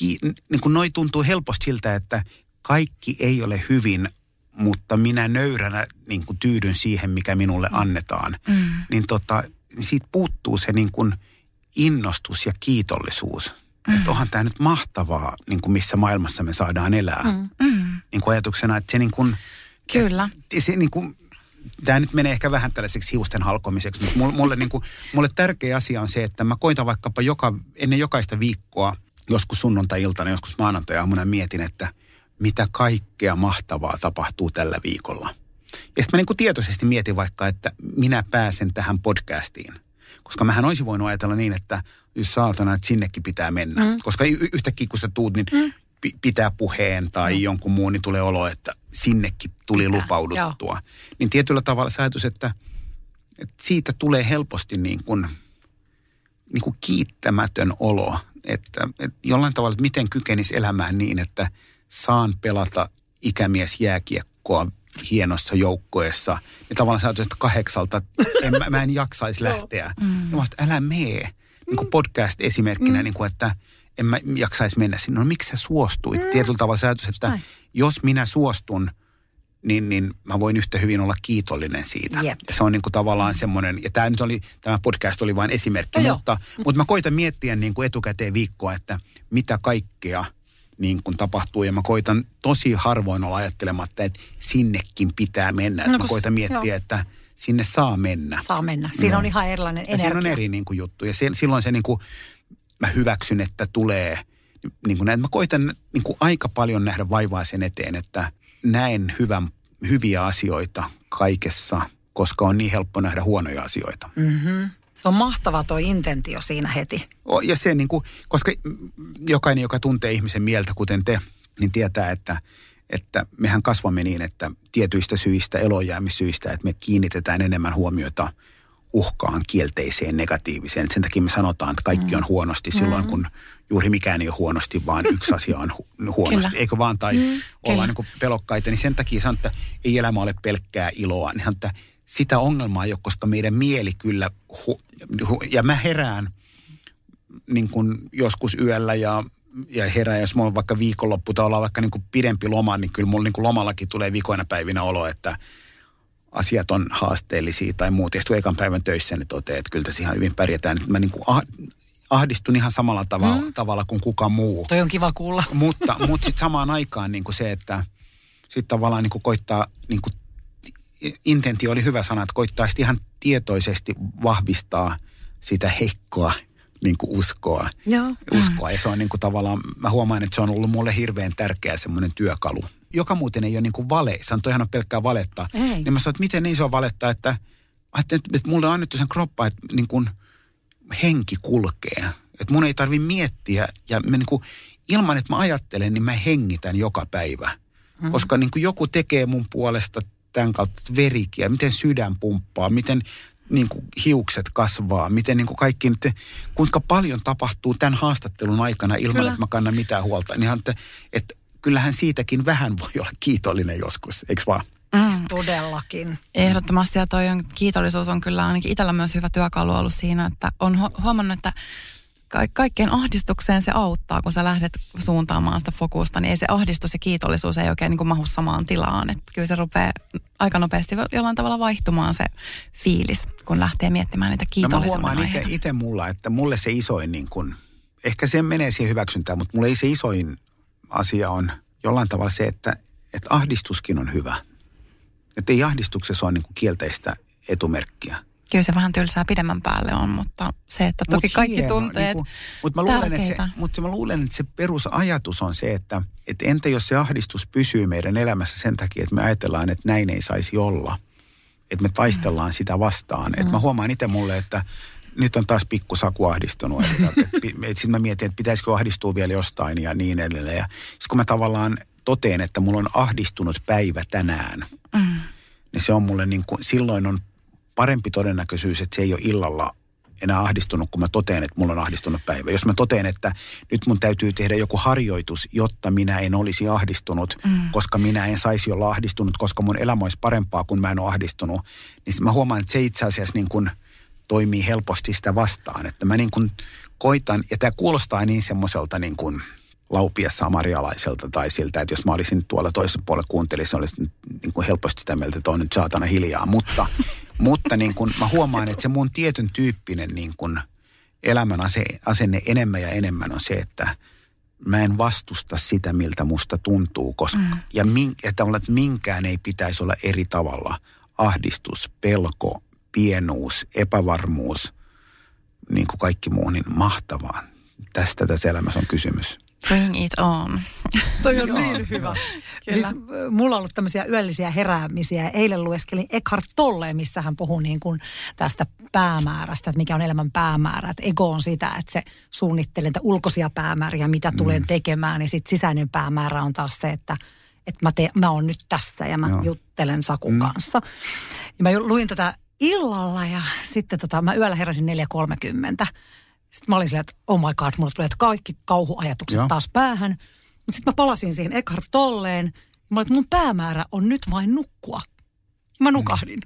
niin kuin noi tuntuu helposti siltä, että kaikki ei ole hyvin, mutta minä nöyränä niin kuin tyydyn siihen, mikä minulle annetaan. Mm. Niin tota, siitä puuttuu se niin kuin innostus ja kiitollisuus. Mm. Että onhan tämä nyt mahtavaa, niin kuin missä maailmassa me saadaan elää. Mm. Mm. Niin kuin ajatuksena, että se niin kuin... Kyllä. Se niin kuin, tämä nyt menee ehkä vähän tällaiseksi hiusten halkomiseksi, mutta mulle, mulle, niin kuin, mulle tärkeä asia on se, että mä koitan vaikkapa joka, ennen jokaista viikkoa, joskus sunnuntai-iltana, joskus maanantai-aamuna mietin, että – mitä kaikkea mahtavaa tapahtuu tällä viikolla. Ja sitten mä niin kuin tietoisesti mietin vaikka, että minä pääsen tähän podcastiin. Koska mähän olisin voinut ajatella niin, että jos saatana, että sinnekin pitää mennä. Mm. Koska y- yhtäkkiä kun sä tuut, niin mm. p- pitää puheen tai mm. jonkun muun, niin tulee olo, että sinnekin tuli pitää. lupauduttua. Joo. Niin tietyllä tavalla se ajatus, että, että siitä tulee helposti niin kuin, niin kuin kiittämätön olo. Että, että jollain tavalla, että miten kykenisi elämään niin, että – saan pelata ikämies jääkiekkoa hienossa joukkoessa. Ja tavallaan sä että kahdeksalta, en, mä, mä en jaksaisi lähteä. mm. Ja mä että älä mee. Niin kuin mm. podcast-esimerkkinä, mm. niin kuin, että en mä jaksaisi mennä sinne. No miksi sä suostuit? Mm. Tietyllä tavalla sä että Näin. jos minä suostun, niin, niin mä voin yhtä hyvin olla kiitollinen siitä. Yep. Ja se on niin kuin tavallaan semmoinen, ja tämä nyt oli, tämä podcast oli vain esimerkki, no mutta, mutta mä koitan miettiä niin kuin etukäteen viikkoa, että mitä kaikkea – niin kuin tapahtuu. Ja mä koitan tosi harvoin olla ajattelematta, että sinnekin pitää mennä. No, mä koitan miettiä, joo. että sinne saa mennä. Saa mennä. Siinä no. on ihan erilainen energia. Ja siinä on eri niin kuin, juttu. Ja silloin se niin kuin, mä hyväksyn, että tulee, niin kuin näin, mä koitan niin kuin aika paljon nähdä vaivaa sen eteen, että näen hyvän, hyviä asioita kaikessa, koska on niin helppo nähdä huonoja asioita. Mm-hmm. Se on mahtava tuo intentio siinä heti. Ja se niin kuin, koska jokainen, joka tuntee ihmisen mieltä, kuten te, niin tietää, että, että mehän kasvamme niin, että tietyistä syistä, elojäämissyistä, että me kiinnitetään enemmän huomiota uhkaan, kielteiseen, negatiiviseen. Sen takia me sanotaan, että kaikki on huonosti silloin, mm. kun juuri mikään ei ole huonosti, vaan yksi asia on hu- huonosti. Kyllä. Eikö vaan? Tai mm, ollaan niin pelokkaita. Niin sen takia sanon, että ei elämä ole pelkkää iloa. Niin sanon, että sitä ongelmaa ei ole, koska meidän mieli kyllä, hu, hu, ja mä herään niin kuin joskus yöllä ja, ja herään, jos mulla on vaikka viikonloppu tai ollaan vaikka niin kuin pidempi loma, niin kyllä mulla niin kuin lomallakin tulee viikoina päivinä olo, että asiat on haasteellisia tai muut. Ja ekan päivän töissä, niin toteaa, että kyllä tässä ihan hyvin pärjätään. Mä niin kuin ah, ahdistun ihan samalla tavalla, mm. tavalla kuin kuka muu. Toi on kiva kuulla. Mutta, mutta sitten samaan aikaan niin kuin se, että sitten tavallaan niin kuin koittaa, niin kuin, intentio oli hyvä sana, että koittaa sitten ihan tietoisesti vahvistaa sitä heikkoa niin kuin uskoa. Joo. Uskoa. Ja se on niin kuin tavallaan, mä huomaan, että se on ollut mulle hirveän tärkeä semmoinen työkalu. Joka muuten ei ole niin kuin vale. Se on toihan on pelkkää valetta. Ei. Niin mä sanoin, että miten niin se on valetta, että, että, että mulle on annettu sen kroppa, että niin kuin henki kulkee. Että mun ei tarvi miettiä ja mä niin kuin, ilman, että mä ajattelen, niin mä hengitän joka päivä. Mm-hmm. Koska niin kuin joku tekee mun puolesta tämän kautta verikiä, miten sydän pumppaa, miten niin kuin hiukset kasvaa, miten niin kuin kaikki, nyt, kuinka paljon tapahtuu tämän haastattelun aikana ilman, Kyllä. että mä kannan mitään huolta. Niin että, että kyllähän siitäkin vähän voi olla kiitollinen joskus, eikö vaan? Mm. Todellakin. Ehdottomasti ja toi on, kiitollisuus on kyllä ainakin itsellä myös hyvä työkalu ollut siinä, että on hu- huomannut, että ka- kaikkeen ahdistukseen se auttaa, kun sä lähdet suuntaamaan sitä fokusta, niin ei se ahdistus ja kiitollisuus ei oikein niin kuin mahu samaan tilaan. Että kyllä se rupeaa aika nopeasti jollain tavalla vaihtumaan se fiilis, kun lähtee miettimään niitä No mä kiitollisuuden huomaan itse, mulla, että mulle se isoin niin kuin, ehkä se menee siihen hyväksyntään, mutta mulle ei se isoin asia on jollain tavalla se, että, että ahdistuskin on hyvä. Että ei ahdistuksessa ole niin kuin kielteistä etumerkkiä. Kyllä se vähän tylsää pidemmän päälle on, mutta se, että toki Mut kaikki hieno, tunteet Niin mutta mä, luulen, että se, mutta mä luulen, että se perusajatus on se, että, että entä jos se ahdistus pysyy meidän elämässä sen takia, että me ajatellaan, että näin ei saisi olla. Että me taistellaan mm. sitä vastaan. Että mä huomaan itse mulle, että nyt on taas pikku saku ahdistunut. Sitten mä mietin, että pitäisikö ahdistua vielä jostain ja niin edelleen. Ja sitten kun mä tavallaan toteen, että mulla on ahdistunut päivä tänään, Mm. niin se on mulle niin kuin, silloin on parempi todennäköisyys, että se ei ole illalla enää ahdistunut, kun mä toteen, että mulla on ahdistunut päivä. Jos mä toteen, että nyt mun täytyy tehdä joku harjoitus, jotta minä en olisi ahdistunut, mm. koska minä en saisi olla ahdistunut, koska mun elämä olisi parempaa, kun mä en ole ahdistunut, niin mä huomaan, että se itse asiassa niin kuin toimii helposti sitä vastaan. Että mä niin kuin koitan, ja tämä kuulostaa niin semmoiselta niin kuin laupiassa samarialaiselta tai siltä, että jos mä olisin tuolla toisella puolella kuuntelissa, olisin niin kuin helposti sitä mieltä, että on nyt saatana hiljaa. Mutta, mutta niin kuin mä huomaan, että se mun tietyn tyyppinen niin kuin elämän ase, asenne enemmän ja enemmän on se, että mä en vastusta sitä, miltä musta tuntuu, koska, mm. ja, min, ja tavallaan, että minkään ei pitäisi olla eri tavalla. Ahdistus, pelko, pienuus, epävarmuus, niin kuin kaikki muu, niin mahtavaa. Tästä tässä elämässä on kysymys. Bring it on. Toi on niin hyvä. Siis, äh, mulla on ollut tämmöisiä yöllisiä heräämisiä. Eilen lueskelin Eckhart Tolle, missä hän puhuu niin kuin tästä päämäärästä, että mikä on elämän päämäärä. Että ego on sitä, että se suunnittelee niitä ulkoisia päämääriä, mitä tulen tekemään. Ja sitten sisäinen päämäärä on taas se, että, että mä, te, mä oon nyt tässä ja mä Joo. juttelen Sakun kanssa. Ja mä luin tätä illalla ja sitten tota, mä yöllä heräsin 4.30. Sitten mä olin silleen, että oh my god, mulle tulee kaikki kauhuajatukset Joo. taas päähän. Mutta sitten mä palasin siihen Eckhart Tolleen. Ja mä olin, että mun päämäärä on nyt vain nukkua. Ja mä nukahdin.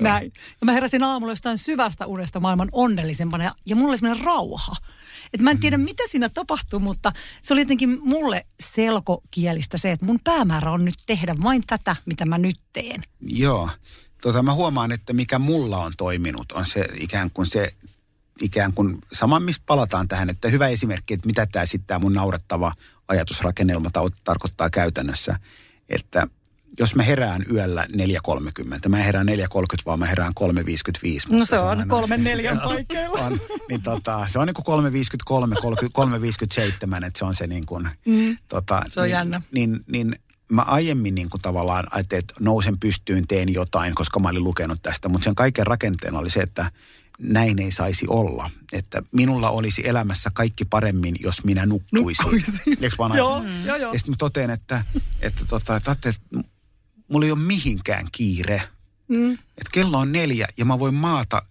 Näin. Ja mä heräsin aamulla jostain syvästä unesta maailman onnellisempana ja, ja mulla oli semmoinen rauha. Et mä en tiedä, mitä siinä tapahtui, mutta se oli jotenkin mulle selkokielistä se, että mun päämäärä on nyt tehdä vain tätä, mitä mä nyt teen. Joo. Tota, mä huomaan, että mikä mulla on toiminut, on se ikään kuin se, ikään kuin sama, missä palataan tähän, että hyvä esimerkki, että mitä tämä sitten tämä mun naurettava ajatusrakennelma tarkoittaa käytännössä, että jos mä herään yöllä 4.30, mä en herään 4.30, vaan mä herään 3.55. No se on kolmen neljän paikkeilla. on, niin tota, se on niin kuin 3.53, 3.57, että se on se niin kuin, mm. tota, Se on niin, jännä. Niin, niin mä aiemmin niin kuin tavallaan ajattelin, että nousen pystyyn, teen jotain, koska mä olin lukenut tästä, mutta sen kaiken rakenteena oli se, että näin ei saisi olla. Että minulla olisi elämässä kaikki paremmin, jos minä nukkuisin. Nukkuisin. Eikö vaan Joo, joo, joo. Ja sitten mä totean, että, että, tota, että, että, mulla ei ole mihinkään kiire. Mm. Että kello on neljä ja mä voin maata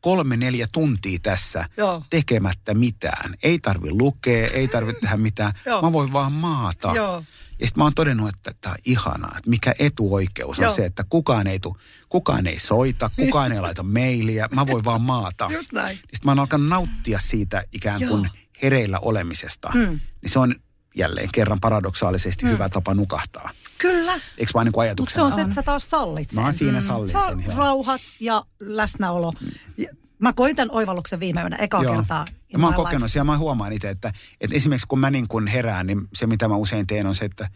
kolme neljä tuntia tässä Joo. tekemättä mitään. Ei tarvi lukea, ei tarvitse tehdä mitään. Joo. Mä voin vaan maata. Joo. Ja sitten mä oon todennut, että tämä on ihanaa, että mikä etuoikeus on Joo. se, että kukaan ei, tu, kukaan ei soita, kukaan ei laita mailia, mä voin vaan maata. Just näin. Sitten mä oon alkanut nauttia siitä ikään kuin Joo. hereillä olemisesta. Mm. Niin se on jälleen kerran paradoksaalisesti hyvä tapa nukahtaa. Kyllä. Eikö vaan niin kuin Mutta ajatuksena? se on se, että sä taas sallit sen. Mä oon siinä sallin Se sen, on joo. rauha ja läsnäolo. Ja Mä koin tämän oivalluksen viime yönä ekaa Joo. kertaa. Ja mä oon kokenut sen ja mä huomaan itse, että, että esimerkiksi kun mä niin kuin herään, niin se mitä mä usein teen on se, että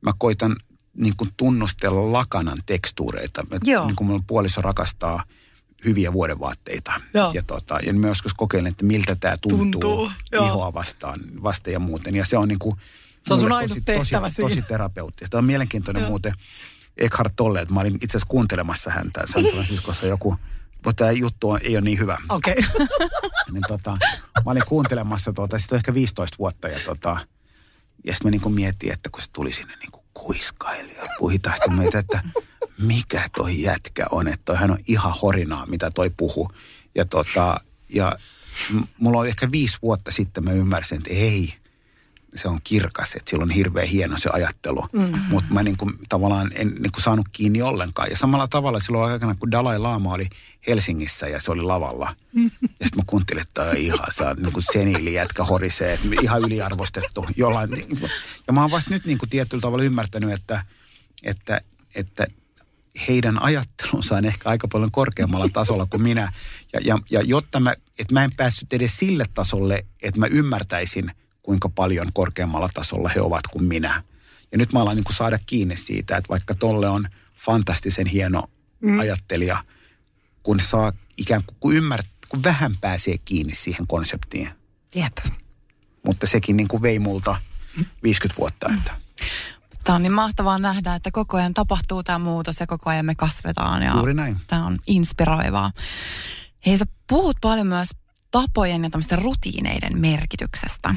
mä koitan niin kuin tunnustella lakanan tekstuureita. Et Joo. Niin kuin mun puoliso rakastaa hyviä vuodenvaatteita. Joo. Ja, tota, ja mä joskus kokeilen, että miltä tämä tuntuu, Tuntuu, ihoa vastaan, vasta ja muuten. Ja se on niin kuin, Se on sun ainut tosi, tehtävä tosi, tosi terapeuttista. Tämä on mielenkiintoinen Joo. muuten Eckhart Tolle, että mä olin itse asiassa kuuntelemassa häntä San Franciscossa joku, mutta tämä juttu on, ei ole niin hyvä Okei. Okay. niin tota, mä olin kuuntelemassa tuota, sitten ehkä 15 vuotta ja tota, ja sitten mä niinku mietin, että kun se tuli sinne niinku kuiskaili ja mä mietin, että mikä toi jätkä on, että toihan on ihan horinaa, mitä toi puhu. Ja tota, ja mulla oli ehkä viisi vuotta sitten mä ymmärsin, että ei, se on kirkas, että sillä on hirveän hieno se ajattelu. Mm. Mutta mä niinku, tavallaan en niinku saanut kiinni ollenkaan. Ja samalla tavalla silloin aikana, kun Dalai Lama oli Helsingissä ja se oli lavalla. Ja sitten mä kuuntelin, että on ihan, sä oot niinku seniili jätkä horisee, ihan yliarvostettu jollain. niinku. Ja mä oon vasta nyt niinku tietyllä tavalla ymmärtänyt, että, että, että heidän ajattelunsa on ehkä aika paljon korkeammalla tasolla kuin minä. Ja, ja, ja jotta mä, että mä en päässyt edes sille tasolle, että mä ymmärtäisin, kuinka paljon korkeammalla tasolla he ovat kuin minä. Ja nyt mä alan niin kuin saada kiinni siitä, että vaikka tolle on fantastisen hieno mm. ajattelija, kun saa ikään kuin, kun, ymmär, kun vähän pääsee kiinni siihen konseptiin. Jep. Mutta sekin niin kuin vei multa 50 vuotta, että Tämä on niin mahtavaa nähdä, että koko ajan tapahtuu tämä muutos ja koko ajan me kasvetaan. Ja Juuri näin. Tämä on inspiroivaa. Hei, sä puhut paljon myös tapojen ja tämmöisten rutiineiden merkityksestä.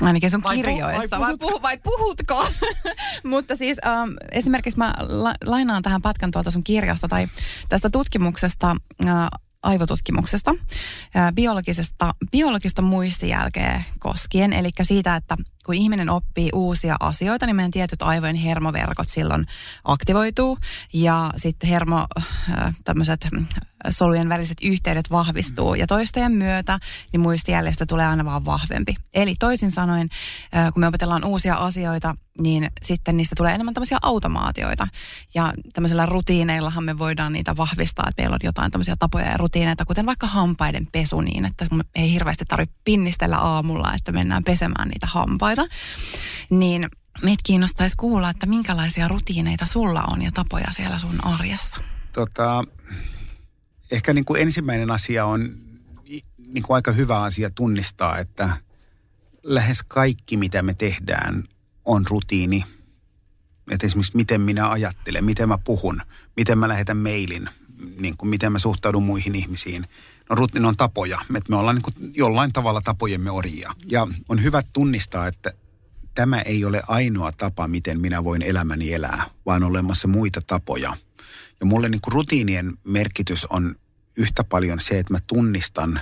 Ainakin sun Vai kirjoissa. vai vai, puhu, vai puhutko? Mutta siis ähm, esimerkiksi mä la, lainaan tähän pätkän tuolta sun kirjasta tai tästä tutkimuksesta, äh, aivotutkimuksesta, äh, biologisesta, biologista muistijälkeä koskien. Eli siitä, että kun ihminen oppii uusia asioita, niin meidän tietyt aivojen hermoverkot silloin aktivoituu ja sitten hermo, äh, tämmöiset mm, solujen väliset yhteydet vahvistuu ja toistojen myötä niin muistijäljestä tulee aina vaan vahvempi. Eli toisin sanoen, kun me opetellaan uusia asioita, niin sitten niistä tulee enemmän tämmöisiä automaatioita. Ja tämmöisillä rutiineillahan me voidaan niitä vahvistaa, että meillä on jotain tämmöisiä tapoja ja rutiineita, kuten vaikka hampaiden pesu niin, että ei hirveästi tarvitse pinnistellä aamulla, että mennään pesemään niitä hampaita. Niin meitä kiinnostaisi kuulla, että minkälaisia rutiineita sulla on ja tapoja siellä sun arjessa. tota, ehkä niin kuin ensimmäinen asia on niin kuin aika hyvä asia tunnistaa, että lähes kaikki, mitä me tehdään, on rutiini. Että esimerkiksi miten minä ajattelen, miten mä puhun, miten mä lähetän mailin, niin kuin miten mä suhtaudun muihin ihmisiin. No rutiini on tapoja, että me ollaan niin kuin jollain tavalla tapojemme orjia. Ja on hyvä tunnistaa, että tämä ei ole ainoa tapa, miten minä voin elämäni elää, vaan olemassa muita tapoja. Ja mulle niin kuin rutiinien merkitys on yhtä paljon se, että mä tunnistan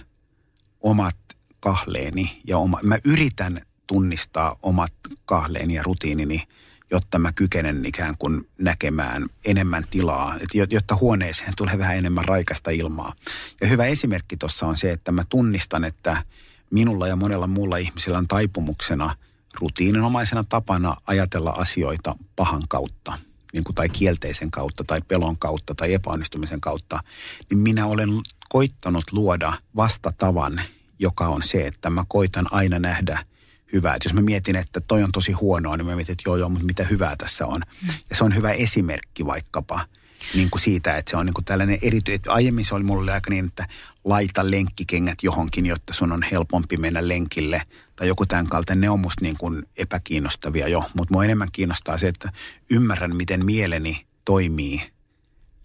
omat kahleeni ja oma, mä yritän tunnistaa omat kahleeni ja rutiinini, jotta mä kykenen ikään kuin näkemään enemmän tilaa, jotta huoneeseen tulee vähän enemmän raikasta ilmaa. Ja hyvä esimerkki tuossa on se, että mä tunnistan, että minulla ja monella muulla ihmisellä on taipumuksena rutiininomaisena tapana ajatella asioita pahan kautta niin kuin, tai kielteisen kautta tai pelon kautta tai epäonnistumisen kautta, niin minä olen koittanut luoda vastatavan, joka on se, että mä koitan aina nähdä hyvää. Et jos mä mietin, että toi on tosi huonoa, niin mä mietin, että joo joo, mutta mitä hyvää tässä on. Ja se on hyvä esimerkki vaikkapa niin kuin siitä, että se on niin kuin tällainen erityinen. Aiemmin se oli mulle aika niin, että laita lenkkikengät johonkin, jotta sun on helpompi mennä lenkille. Tai joku tämän kaltainen, ne on musta niin kuin epäkiinnostavia jo. Mutta mua enemmän kiinnostaa se, että ymmärrän, miten mieleni toimii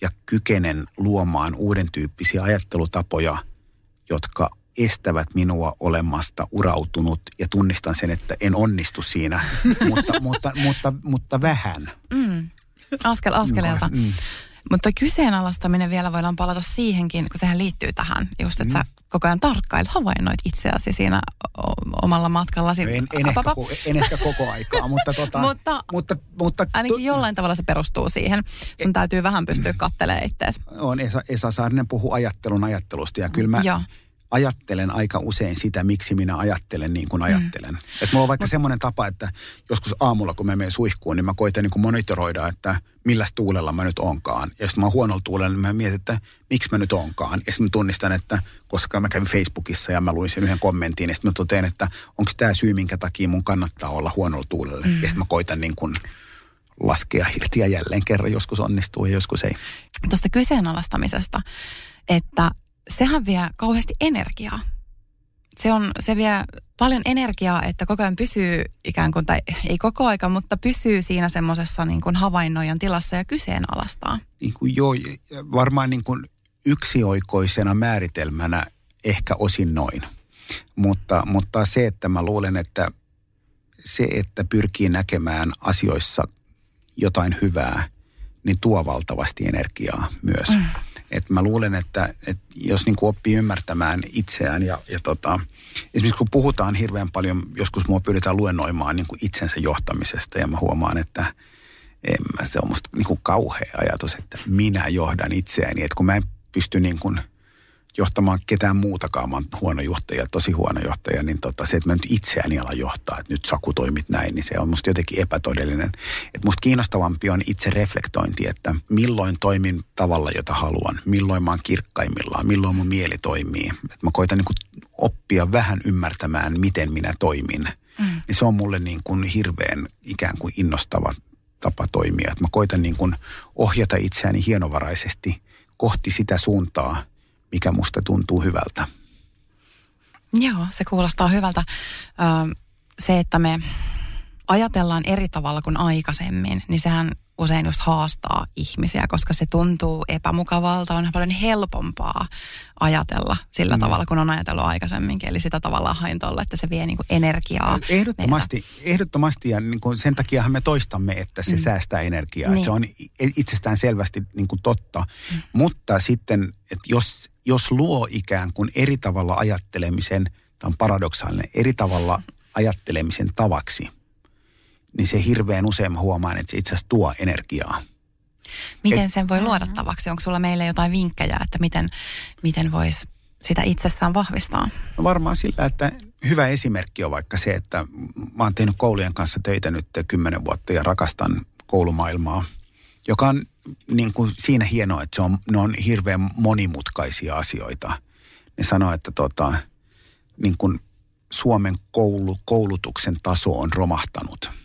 ja kykenen luomaan uuden tyyppisiä ajattelutapoja, jotka estävät minua olemasta urautunut ja tunnistan sen, että en onnistu siinä, mutta, mutta, mutta, mutta vähän. Mm. Askel askeleelta. Mm. Mutta kyseenalaistaminen vielä voidaan palata siihenkin, kun sehän liittyy tähän. Just, että mm. sä koko ajan tarkkailet, havainnoit itseäsi siinä omalla matkallasi. No en, en, ehkä, en ehkä koko aikaa, mutta, tota, mutta, mutta, mutta ainakin jollain tavalla se perustuu siihen. Sun e- täytyy vähän pystyä katselemaan itseäsi. On, Esa, Esa Saarinen puhuu ajattelun ajattelusta ja kyllä mä, ajattelen aika usein sitä, miksi minä ajattelen niin kuin ajattelen. Mm. Että mulla on vaikka Mut... semmoinen tapa, että joskus aamulla, kun mä menen suihkuun, niin mä koitan niin kuin monitoroida, että millä tuulella mä nyt onkaan. Ja sitten mä oon huonolla tuulella, niin mä mietin, että miksi mä nyt onkaan. Ja sitten mä tunnistan, että koska mä kävin Facebookissa ja mä luin sen yhden kommentin, ja sitten mä totean, että onko tämä syy, minkä takia mun kannattaa olla huonolla tuulella. Mm. Ja sitten mä koitan niin kuin laskea hirtiä jälleen kerran. Joskus onnistuu ja joskus ei. Tuosta kyseenalaistamisesta, että sehän vie kauheasti energiaa. Se, on, se vie paljon energiaa, että koko ajan pysyy ikään kuin, tai ei koko aika, mutta pysyy siinä semmoisessa niin kuin havainnoijan tilassa ja kyseenalaistaa. Niin kuin joo, varmaan niin kuin yksioikoisena määritelmänä ehkä osin noin. Mutta, mutta se, että mä luulen, että se, että pyrkii näkemään asioissa jotain hyvää, niin tuo valtavasti energiaa myös. Mm. Et mä luulen, että, että jos niin kuin oppii ymmärtämään itseään ja, ja tota, esimerkiksi kun puhutaan hirveän paljon, joskus mua pyritään luennoimaan niin kuin itsensä johtamisesta ja mä huomaan, että en mä, se on musta niin kuin kauhea ajatus, että minä johdan itseäni. Että kun mä en pysty niin kuin – johtamaan ketään muutakaan. Mä oon huono johtaja, tosi huono johtaja, niin tota, se, että mä nyt itseäni ala johtaa, että nyt Saku toimit näin, niin se on musta jotenkin epätodellinen. Että musta kiinnostavampi on itse reflektointi, että milloin toimin tavalla, jota haluan, milloin mä oon kirkkaimmillaan, milloin mun mieli toimii. Että mä koitan niin oppia vähän ymmärtämään, miten minä toimin. Mm. Niin se on mulle niin kuin hirveän ikään kuin innostava tapa toimia. Että mä koitan niin kuin ohjata itseäni hienovaraisesti kohti sitä suuntaa, mikä musta tuntuu hyvältä. Joo, se kuulostaa hyvältä. se, että me ajatellaan eri tavalla kuin aikaisemmin, niin sehän usein just haastaa ihmisiä, koska se tuntuu epämukavalta. On paljon helpompaa ajatella sillä mm. tavalla, kun on ajatellut aikaisemminkin. Eli sitä tavalla hain tolle, että se vie niin kuin energiaa. Ehdottomasti, meiltä. ehdottomasti ja niin kuin sen takiahan me toistamme, että se mm. säästää energiaa. Niin. Se on itsestään selvästi niin kuin totta. Mm. Mutta sitten, että jos, jos luo ikään kuin eri tavalla ajattelemisen, tämä on paradoksaalinen, eri tavalla ajattelemisen tavaksi – niin se hirveän usein mä huomaan, että se itse asiassa tuo energiaa. Miten sen voi luoda tavaksi? Onko sulla meille jotain vinkkejä, että miten, miten voisi sitä itsessään vahvistaa? No varmaan sillä, että hyvä esimerkki on vaikka se, että mä oon tehnyt koulujen kanssa töitä nyt kymmenen vuotta ja rakastan koulumaailmaa, joka on niin kuin siinä hienoa, että se on, ne on hirveän monimutkaisia asioita. Ne sanoo, että tota, niin kuin Suomen koulu, koulutuksen taso on romahtanut –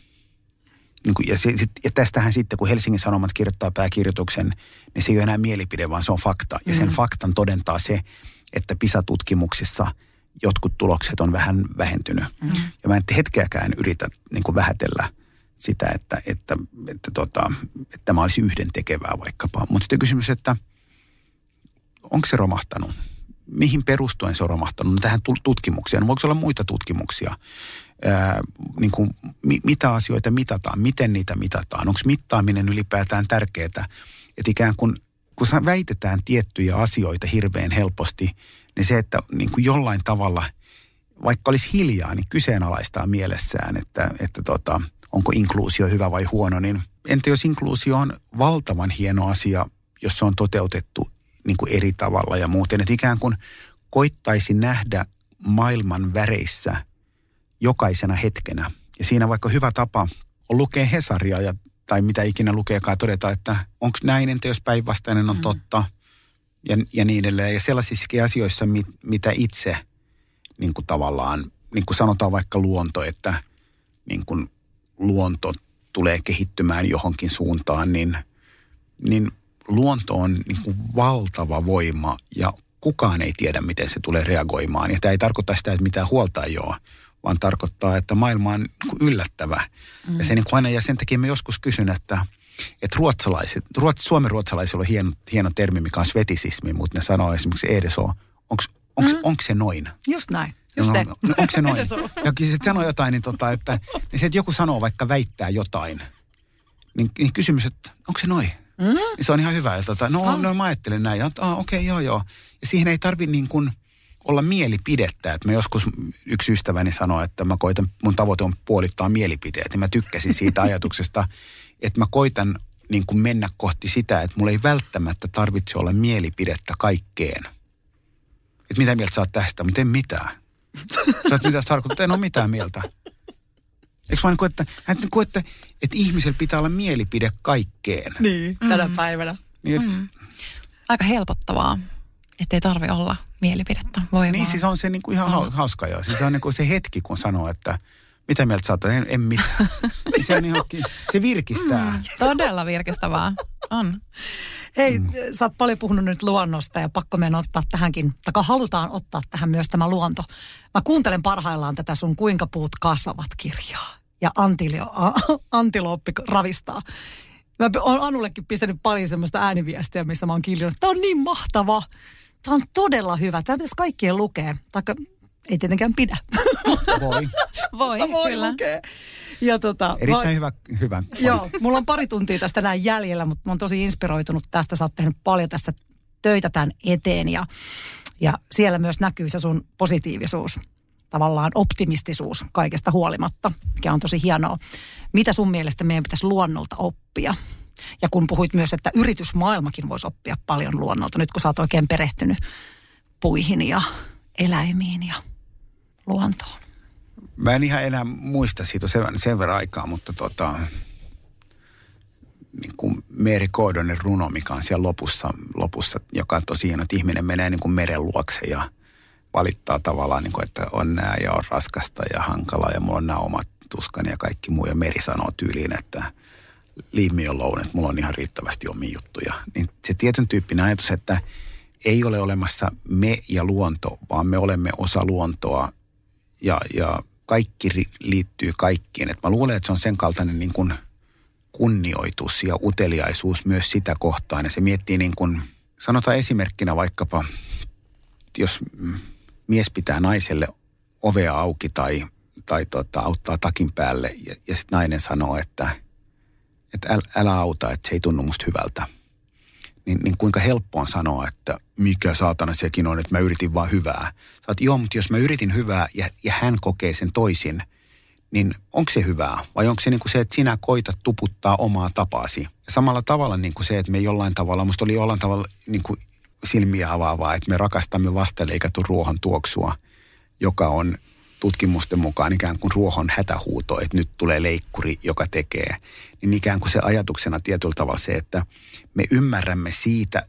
ja, se, ja tästähän sitten, kun Helsingin Sanomat kirjoittaa pääkirjoituksen, niin se ei ole enää mielipide, vaan se on fakta. Ja sen mm. faktan todentaa se, että PISA-tutkimuksissa jotkut tulokset on vähän vähentynyt. Mm. Ja mä en hetkeäkään yritä niin kuin vähätellä sitä, että, että, että, tota, että tämä olisi yhden tekevää vaikkapa. Mutta sitten kysymys, että onko se romahtanut? Mihin perustuen se on romahtanut? No tähän tutkimukseen. Voiko olla muita tutkimuksia? Ää, niin kuin, mi, mitä asioita mitataan, miten niitä mitataan, onko mittaaminen ylipäätään tärkeää, että ikään kuin kun väitetään tiettyjä asioita hirveän helposti, niin se, että niin kuin jollain tavalla, vaikka olisi hiljaa, niin kyseenalaistaa mielessään, että, että tota, onko inkluusio hyvä vai huono, niin entä jos inkluusio on valtavan hieno asia, jos se on toteutettu niin kuin eri tavalla ja muuten, että ikään kuin koittaisi nähdä maailman väreissä – jokaisena hetkenä. Ja siinä vaikka hyvä tapa on lukea Hesaria ja, tai mitä ikinä lukeekaan todeta, että onko näin, entä jos päinvastainen on mm. totta ja, ja niin edelleen. Ja sellaisissakin asioissa, mit, mitä itse niin kuin tavallaan, niin kuin sanotaan vaikka luonto, että niin kuin luonto tulee kehittymään johonkin suuntaan, niin, niin luonto on niin kuin valtava voima ja kukaan ei tiedä, miten se tulee reagoimaan. Ja tämä ei tarkoita sitä, että mitään huolta ei ole, vaan tarkoittaa, että maailma on niin yllättävä. Mm. Ja, se niin kuin aina, ja sen takia mä joskus kysyn, että, että ruotsalaiset, ruots, suomen ruotsalaisilla on hieno, hieno termi, mikä on svetisismi, mutta ne sanoo esimerkiksi EDSO, onko mm. onko se noin? Just näin. Just no, no, onko se noin? ja kun se sanoo jotain, niin, tota, että, niin se, että joku sanoo vaikka väittää jotain, niin, niin kysymys, että onko se noin? Mm? Se on ihan hyvä. Ja tota, no, ah. no mä ajattelen näin. Ja, ah, okei, okay, joo, joo. Ja siihen ei tarvi niin kuin olla mielipidettä. Että mä joskus yksi ystäväni sanoi, että mä koitan, mun tavoite on puolittaa mielipiteet. Ja mä tykkäsin siitä ajatuksesta, että mä koitan niin kuin mennä kohti sitä, että mulla ei välttämättä tarvitse olla mielipidettä kaikkeen. Että mitä mieltä sä oot tästä, mutta en mitään. Sä oot mitä tarkoittaa, en ole mitään mieltä. Eikö vaan niin kuin, että, että, että, että ihmisellä pitää olla mielipide kaikkeen. Niin, tänä mm. päivänä. Niin, mm. Aika helpottavaa, ettei tarvi olla mielipidettä. Voi niin, vaan. siis on se niin kuin ihan mm. hauska jo. Siis on niin kuin se hetki, kun sanoo, että mitä mieltä sä oot? En, en mitään. Niin se, on ihan, se virkistää. Mm, todella virkistävää. On. Hei, mm. sä oot paljon puhunut nyt luonnosta ja pakko meidän ottaa tähänkin, tai halutaan ottaa tähän myös tämä luonto. Mä kuuntelen parhaillaan tätä sun Kuinka puut kasvavat kirjaa. Ja antilio, a, antilooppi ravistaa. Mä oon Anullekin pistänyt paljon semmoista ääniviestiä, missä mä oon kiljunut. Tämä on niin mahtava. Tämä on todella hyvä. Tämä pitäisi kaikkien lukea. Taikka ei tietenkään pidä. Voi. Voi, Voi kyllä. lukea. Ja tota, Erittäin va- hyvä, hyvä Joo, mulla on pari tuntia tästä näin jäljellä, mutta mä oon tosi inspiroitunut tästä. Sä oot tehnyt paljon tässä töitä tämän eteen ja, ja siellä myös näkyy se sun positiivisuus, tavallaan optimistisuus kaikesta huolimatta, mikä on tosi hienoa. Mitä sun mielestä meidän pitäisi luonnolta oppia? Ja kun puhuit myös, että yritysmaailmakin voisi oppia paljon luonnolta, nyt kun sä oot oikein perehtynyt puihin ja eläimiin ja luontoon. Mä en ihan enää muista siitä sen, sen verran aikaa, mutta tota, niin kuin Mary Gordonin runo, mikä on siellä lopussa, lopussa joka on tosi hieno, että ihminen menee niin kuin meren luokse ja valittaa tavallaan, niin kuin, että on nää ja on raskasta ja hankalaa ja mulla on nämä omat tuskani ja kaikki muu. Ja Meri sanoo tyyliin, että alone, että mulla on ihan riittävästi omia juttuja. Niin se tietyn tyyppinen ajatus, että ei ole olemassa me ja luonto, vaan me olemme osa luontoa ja, ja kaikki liittyy kaikkiin. Et mä luulen, että se on sen kaltainen niin kuin kunnioitus ja uteliaisuus myös sitä kohtaan. Ja se miettii niin kuin, sanotaan esimerkkinä vaikkapa, jos mies pitää naiselle ovea auki tai, tai tota, auttaa takin päälle ja, ja sitten nainen sanoo, että, että äl, älä auta, että se ei tunnu musta hyvältä. Niin, niin kuinka helppo on sanoa, että mikä saatana sekin on, että mä yritin vaan hyvää. Sä oot, joo, mutta jos mä yritin hyvää ja, ja hän kokee sen toisin, niin onko se hyvää? Vai onko se niin kuin se, että sinä koitat tuputtaa omaa tapaasi? Samalla tavalla niin kuin se, että me jollain tavalla, musta oli jollain tavalla niin kuin silmiä avaavaa, että me rakastamme vastaleikatun ruohon tuoksua, joka on tutkimusten mukaan ikään kuin ruohon hätähuuto, että nyt tulee leikkuri, joka tekee. Niin ikään kuin se ajatuksena tietyllä tavalla se, että me ymmärrämme siitä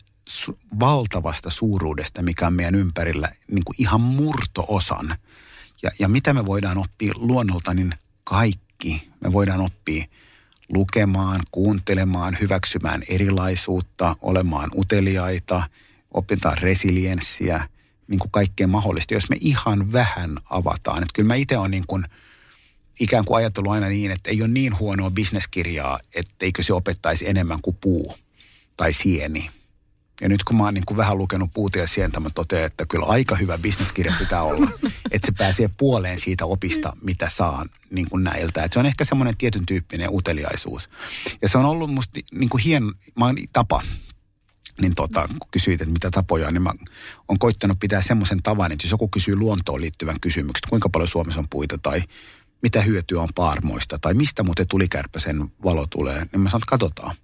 valtavasta suuruudesta, mikä on meidän ympärillä, niin kuin ihan murtoosan. Ja, ja mitä me voidaan oppia luonnolta, niin kaikki. Me voidaan oppia lukemaan, kuuntelemaan, hyväksymään erilaisuutta, olemaan uteliaita, opitaan resilienssiä, niin kuin kaikkea mahdollista, jos me ihan vähän avataan. Että kyllä mä itse olen niin kuin, ikään kuin ajatellut aina niin, että ei ole niin huonoa bisneskirjaa, etteikö se opettaisi enemmän kuin puu tai sieni. Ja nyt kun mä oon niin kuin vähän lukenut puuta ja sientä, mä totean, että kyllä aika hyvä bisneskirja pitää olla. että se pääsee puoleen siitä opista, mitä saan niin kuin näiltä. Että se on ehkä semmoinen tietyn tyyppinen uteliaisuus. Ja se on ollut musta niin kuin hieno mä oon, tapa, niin tota, kun kysyit, että mitä tapoja on, niin mä oon koittanut pitää semmoisen tavan, että jos joku kysyy luontoon liittyvän kysymyksen, kuinka paljon Suomessa on puita tai mitä hyötyä on paarmoista tai mistä muuten tulikärpäsen valo tulee, niin mä sanon, että katsotaan.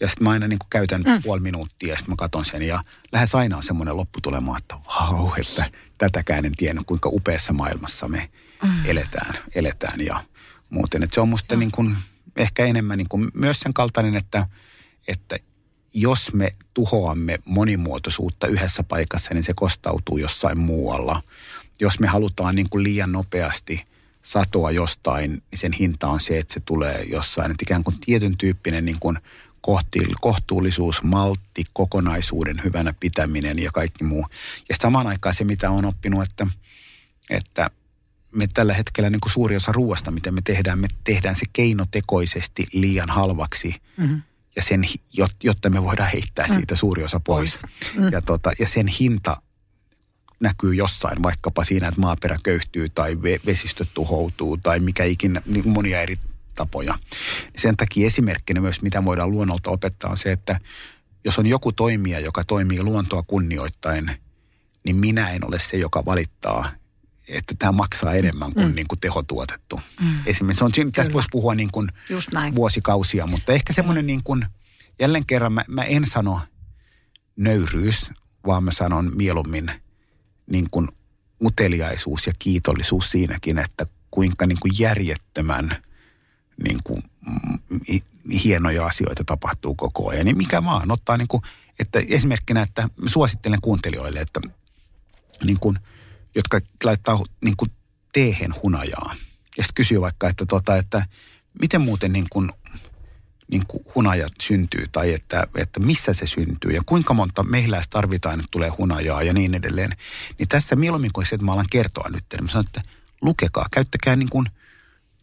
Ja sitten mä aina niin käytän mm. puoli minuuttia ja sitten mä katon sen ja lähes aina on semmoinen lopputulema, että vau, että tätäkään en tiennyt, kuinka upeassa maailmassa me mm. eletään, eletään ja muuten. Että se on musta mm. niin kuin, ehkä enemmän niin kuin myös sen kaltainen, että, että jos me tuhoamme monimuotoisuutta yhdessä paikassa, niin se kostautuu jossain muualla. Jos me halutaan niin kuin liian nopeasti satoa jostain, niin sen hinta on se, että se tulee jossain. Että ikään kuin tietyn tyyppinen niin kuin kohtuullisuus, maltti, kokonaisuuden hyvänä pitäminen ja kaikki muu. Ja samaan aikaan se, mitä on oppinut, että, että me tällä hetkellä niin kuin suuri osa ruoasta, mitä me tehdään, me tehdään se keinotekoisesti liian halvaksi. Mm-hmm ja sen, jotta me voidaan heittää mm. siitä suuri osa pois. Mm. Ja, tota, ja sen hinta näkyy jossain, vaikkapa siinä, että maaperä köyhtyy tai vesistö tuhoutuu tai mikä ikinä, niin monia eri tapoja. Sen takia esimerkkinä myös, mitä voidaan luonnolta opettaa, on se, että jos on joku toimija, joka toimii luontoa kunnioittain, niin minä en ole se, joka valittaa, että tämä maksaa enemmän kuin, mm. niin kuin tehotuotettu. Mm. Esimerkiksi on, tästä voisi puhua niin kuin vuosikausia, mutta ehkä semmoinen niin kuin, jälleen kerran mä, mä en sano nöyryys, vaan mä sanon mieluummin niin kuin uteliaisuus ja kiitollisuus siinäkin, että kuinka niin kuin järjettömän niin kuin, mm, hienoja asioita tapahtuu koko ajan. Niin mikä vaan ottaa niin kuin, että esimerkkinä, että suosittelen kuuntelijoille, että niin kuin, jotka laittaa niin kuin teehen hunajaa. Ja sitten kysyy vaikka, että, tota, että miten muuten niin kuin, niin kuin hunajat syntyy tai että, että missä se syntyy ja kuinka monta mehiläistä tarvitaan, että tulee hunajaa ja niin edelleen. Niin tässä mieluummin kuin se, että mä alan kertoa nyt, niin mä sanon, että lukekaa, käyttäkää niin kuin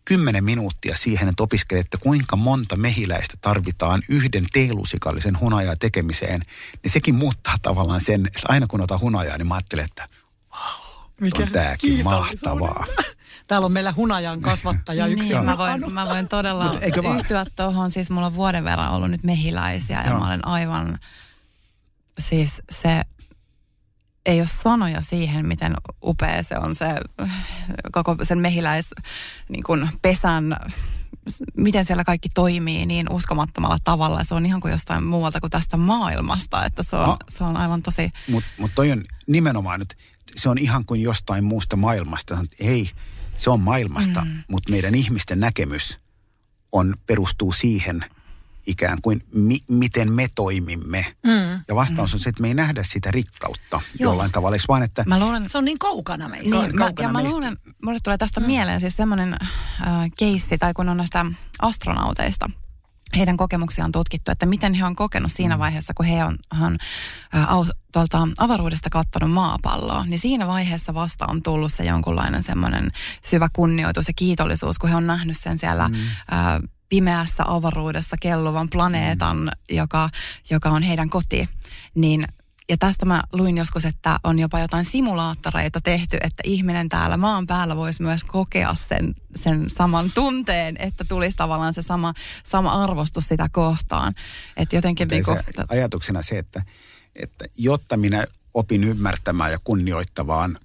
kymmenen minuuttia siihen, että opiskelette, kuinka monta mehiläistä tarvitaan yhden teelusikallisen hunajaa tekemiseen, niin sekin muuttaa tavallaan sen, että aina kun otan hunajaa, niin mä ajattelen, että wow, Mikä on tämäkin mahtavaa. Täällä on meillä hunajan kasvattaja yksi. niin, mä voin, mä voin todella yhtyä tuohon. Siis mulla on vuoden verran ollut nyt mehiläisiä ja Joo. mä olen aivan, siis se ei ole sanoja siihen, miten upea se on se koko sen mehiläis niin kuin pesän, miten siellä kaikki toimii niin uskomattomalla tavalla. Se on ihan kuin jostain muualta kuin tästä maailmasta, että se on, no, se on aivan tosi... Mutta mut toi on nimenomaan nyt, se on ihan kuin jostain muusta maailmasta. Ei, se on maailmasta, mm. mutta meidän ihmisten näkemys on, perustuu siihen – ikään kuin mi, miten me toimimme. Mm. Ja vastaus mm. on se, että me ei nähdä sitä rikkautta Joo. jollain tavalla. Eikö vaan, että... Mä luulen, se on niin kaukana meistä. Niin, kaukana mä, ja meistä. mä luulen, mulle tulee tästä mm. mieleen siis semmoinen äh, keissi, tai kun on näistä astronauteista, heidän kokemuksiaan on tutkittu, että miten he on kokenut siinä mm. vaiheessa, kun he on, on tuolta avaruudesta kattonut maapalloa, niin siinä vaiheessa vasta on tullut se jonkunlainen semmoinen syvä kunnioitus ja kiitollisuus, kun he on nähnyt sen siellä mm. pimeässä avaruudessa kelluvan planeetan, mm. joka, joka on heidän koti, niin ja tästä mä luin joskus, että on jopa jotain simulaattoreita tehty, että ihminen täällä maan päällä voisi myös kokea sen, sen saman tunteen, että tulisi tavallaan se sama, sama arvostus sitä kohtaan. Että jotenkin niin kuin, se, ajatuksena se, että, että jotta minä opin ymmärtämään ja kunnioittavaan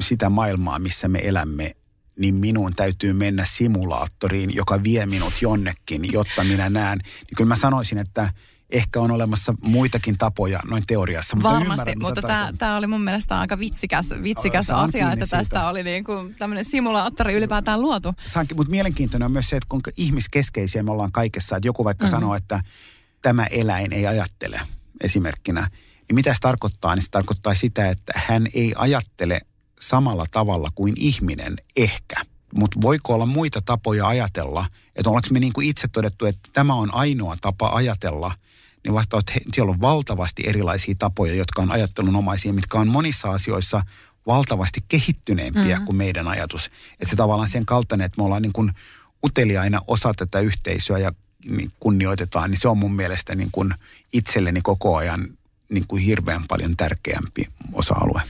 sitä maailmaa, missä me elämme, niin minun täytyy mennä simulaattoriin, joka vie minut jonnekin, jotta minä näen. Niin kyllä mä sanoisin, että ehkä on olemassa muitakin tapoja noin teoriassa. Mutta Varmasti, ymmärrän, mutta tämä, tämä oli mun mielestä aika vitsikäs, vitsikäs asia, että tästä siitä. oli niin kuin tämmöinen simulaattori ylipäätään luotu. Saankin, mutta mielenkiintoinen on myös se, että kuinka ihmiskeskeisiä me ollaan kaikessa. Että joku vaikka mm. sanoo, että tämä eläin ei ajattele esimerkkinä. Niin mitä se tarkoittaa? Niin se tarkoittaa sitä, että hän ei ajattele samalla tavalla kuin ihminen ehkä. Mutta voiko olla muita tapoja ajatella, että ollaanko me niin kuin itse todettu, että tämä on ainoa tapa ajatella, niin vastaus, että siellä on valtavasti erilaisia tapoja, jotka on ajattelunomaisia, mitkä on monissa asioissa valtavasti kehittyneempiä mm-hmm. kuin meidän ajatus. Että se tavallaan sen kaltainen, että me ollaan niin kuin uteliaina osa tätä yhteisöä ja niin kunnioitetaan, niin se on mun mielestä niin kuin itselleni koko ajan niin kuin hirveän paljon tärkeämpi osa-alue.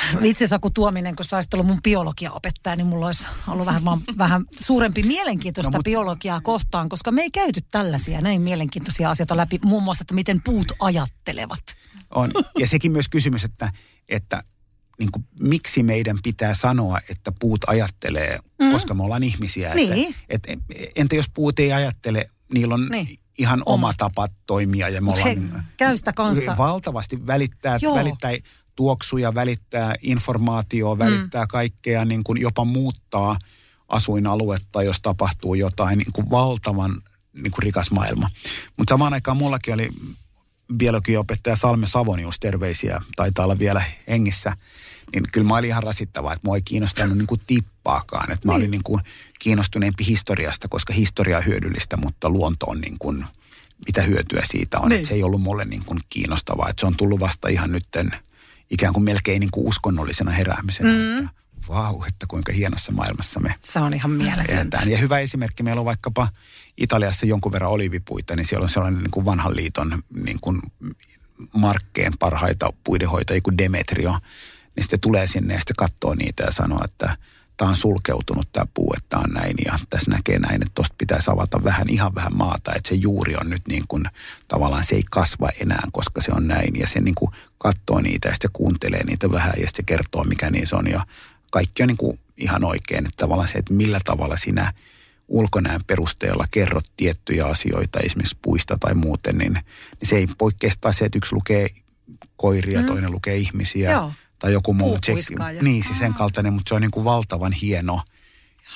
Itse Saku Tuominen, kun sä olisit ollut mun biologiaopettaja, niin mulla olisi ollut vähän, vähän suurempi mielenkiintoista no, mutta... biologiaa kohtaan, koska me ei käyty tällaisia näin mielenkiintoisia asioita läpi, muun muassa, että miten puut ajattelevat. On, ja sekin myös kysymys, että, että niin kuin, miksi meidän pitää sanoa, että puut ajattelee, mm. koska me ollaan ihmisiä. Niin. Että, että, entä jos puut ei ajattele, niillä on niin. ihan oma, oma tapa toimia. Ja me ollaan, he, käy sitä kanssa. Valtavasti välittää, välittää tuoksuja, välittää informaatiota, välittää mm. kaikkea, niin kuin jopa muuttaa asuinaluetta, jos tapahtuu jotain niin kuin valtavan niin kuin rikas maailma. Mutta samaan aikaan mullakin oli biologiopettaja Salme Savonius, terveisiä, taitaa olla vielä hengissä, niin kyllä mä olin ihan rasittavaa, että mua ei kiinnostanut niin kuin tippaakaan. Että mä niin. olin niin kuin kiinnostuneempi historiasta, koska historia on hyödyllistä, mutta luonto on niin kuin, mitä hyötyä siitä on. Niin. Että se ei ollut mulle niin kuin kiinnostavaa. Että se on tullut vasta ihan nytten ikään kuin melkein niin kuin uskonnollisena heräämisenä. Mm. Että vau, että kuinka hienossa maailmassa me Se on ihan mieletöntä. Ja hyvä esimerkki, meillä on vaikkapa Italiassa jonkun verran olivipuita, niin siellä on sellainen niin kuin vanhan liiton niin kuin markkeen parhaita puidenhoitajia kuin Demetrio. Niin sitten tulee sinne ja sitten katsoo niitä ja sanoo, että tämä on sulkeutunut tämä puu, että tämä on näin ja tässä näkee näin, että tuosta pitäisi avata vähän, ihan vähän maata, että se juuri on nyt niin kuin tavallaan se ei kasva enää, koska se on näin ja se niin kuin katsoo niitä ja sitten se kuuntelee niitä vähän ja sitten se kertoo, mikä niissä on ja kaikki on niin kuin ihan oikein, että tavallaan se, että millä tavalla sinä ulkonäön perusteella kerrot tiettyjä asioita, esimerkiksi puista tai muuten, niin, niin se ei poikkea se, että yksi lukee koiria, mm. toinen lukee ihmisiä. Joo. Tai joku muu. Puupuiskaaja. Niin, siis sen kaltainen, mutta se on niin kuin valtavan hieno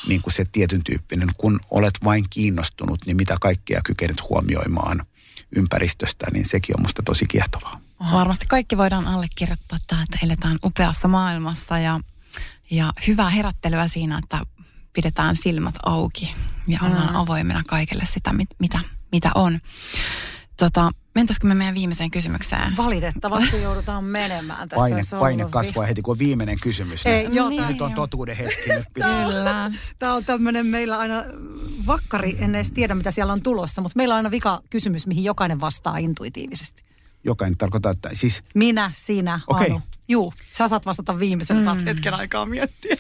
niin kuin se tietyn tyyppinen. Kun olet vain kiinnostunut, niin mitä kaikkea kykenet huomioimaan ympäristöstä, niin sekin on musta tosi kiehtovaa. Varmasti kaikki voidaan allekirjoittaa tämä, että eletään upeassa maailmassa ja, ja hyvää herättelyä siinä, että pidetään silmät auki ja ollaan avoimena kaikelle sitä, mit, mitä, mitä on. Tota, mentäisikö me meidän viimeiseen kysymykseen? Valitettavasti joudutaan menemään tässä. Paine, Se on paine kasvaa heti, kun on viimeinen kysymys. Ei, niin joo, Niin. nyt on totuuden hetki. Nyt. Kyllä. Tämä on tämmöinen meillä aina vakkari, en edes tiedä mitä siellä on tulossa, mutta meillä on aina vika kysymys, mihin jokainen vastaa intuitiivisesti. Jokainen tarkoittaa, että siis Minä, sinä, Okei. Anu. Juu, sä saat vastata viimeisenä, mm. saat hetken aikaa miettiä.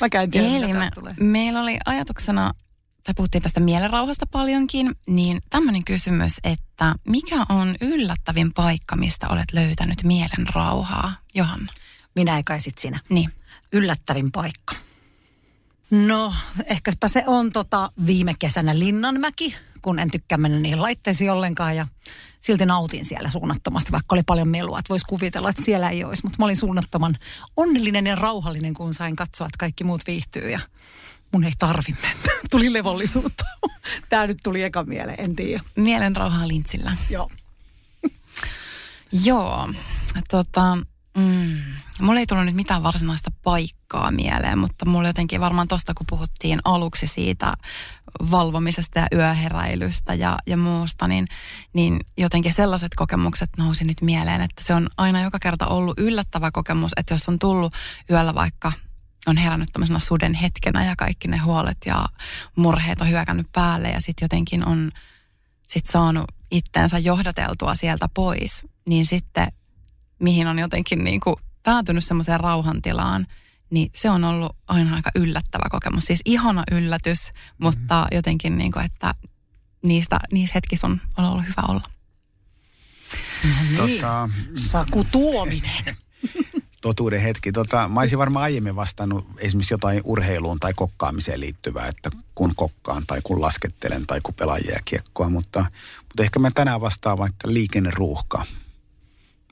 Mä käyn tiedä, Eli mitä me, tulee. meillä oli ajatuksena, tai puhuttiin tästä mielenrauhasta paljonkin, niin tämmöinen kysymys, että mikä on yllättävin paikka, mistä olet löytänyt mielenrauhaa? Johanna. Minä ei kai sit sinä. Niin. Yllättävin paikka. No, ehkäpä se on tota viime kesänä Linnanmäki, kun en tykkää mennä niihin laitteisiin ollenkaan ja silti nautin siellä suunnattomasti, vaikka oli paljon melua. Että voisi kuvitella, että siellä ei olisi, mutta mä olin suunnattoman onnellinen ja rauhallinen, kun sain katsoa, että kaikki muut viihtyy ja mun ei tarvi mennä. Tuli levollisuutta. Tämä nyt tuli eka mieleen, en tiedä. Mielenrauhaa lintsillä. Joo. Joo, tota, mm, mulla ei tullut nyt mitään varsinaista paikkaa mieleen, mutta mulla jotenkin varmaan tosta, kun puhuttiin aluksi siitä valvomisesta ja yöheräilystä ja, ja muusta, niin, niin jotenkin sellaiset kokemukset nousi nyt mieleen, että se on aina joka kerta ollut yllättävä kokemus, että jos on tullut yöllä vaikka on herännyt tämmöisenä suden hetkenä ja kaikki ne huolet ja murheet on hyökännyt päälle ja sitten jotenkin on sit saanut itteensä johdateltua sieltä pois, niin sitten mihin on jotenkin niin kuin päätynyt semmoiseen rauhantilaan, niin se on ollut aina aika yllättävä kokemus. Siis ihana yllätys, mutta jotenkin niin kuin, että niistä, niissä hetkissä on, on ollut hyvä olla. Niin. tota, Saku Tuominen. totuuden hetki. Tota, mä olisin varmaan aiemmin vastannut esimerkiksi jotain urheiluun tai kokkaamiseen liittyvää, että kun kokkaan tai kun laskettelen tai kun pelaan jääkiekkoa, mutta, mutta ehkä mä tänään vastaan vaikka liikenneruuhka.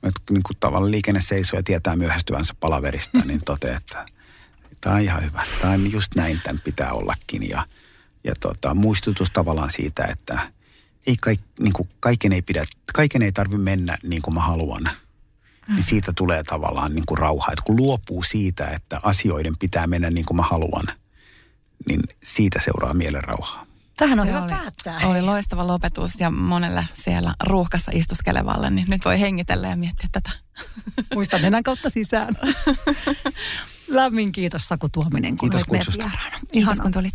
Että niin kuin tavallaan liikenne seisoo ja tietää myöhästyvänsä palaverista, niin toteaa, että tämä on ihan hyvä. Tämä on just näin, tämän pitää ollakin. Ja, ja tota, muistutus tavallaan siitä, että ei kaik, niin kuin kaiken ei pidä, kaiken ei tarvitse mennä niin kuin mä haluan niin siitä tulee tavallaan niin kuin rauha. Että kun luopuu siitä, että asioiden pitää mennä niin kuin mä haluan, niin siitä seuraa mielenrauhaa. Tähän on Se hyvä oli, päättää. Oli loistava lopetus ja monelle siellä ruuhkassa istuskelevalle, niin nyt voi hengitellä ja miettiä tätä. Muistan nenän kautta sisään. Lämmin kiitos Saku Tuominen, kun Kiitos kutsusta. Ihanaa. kun tulit.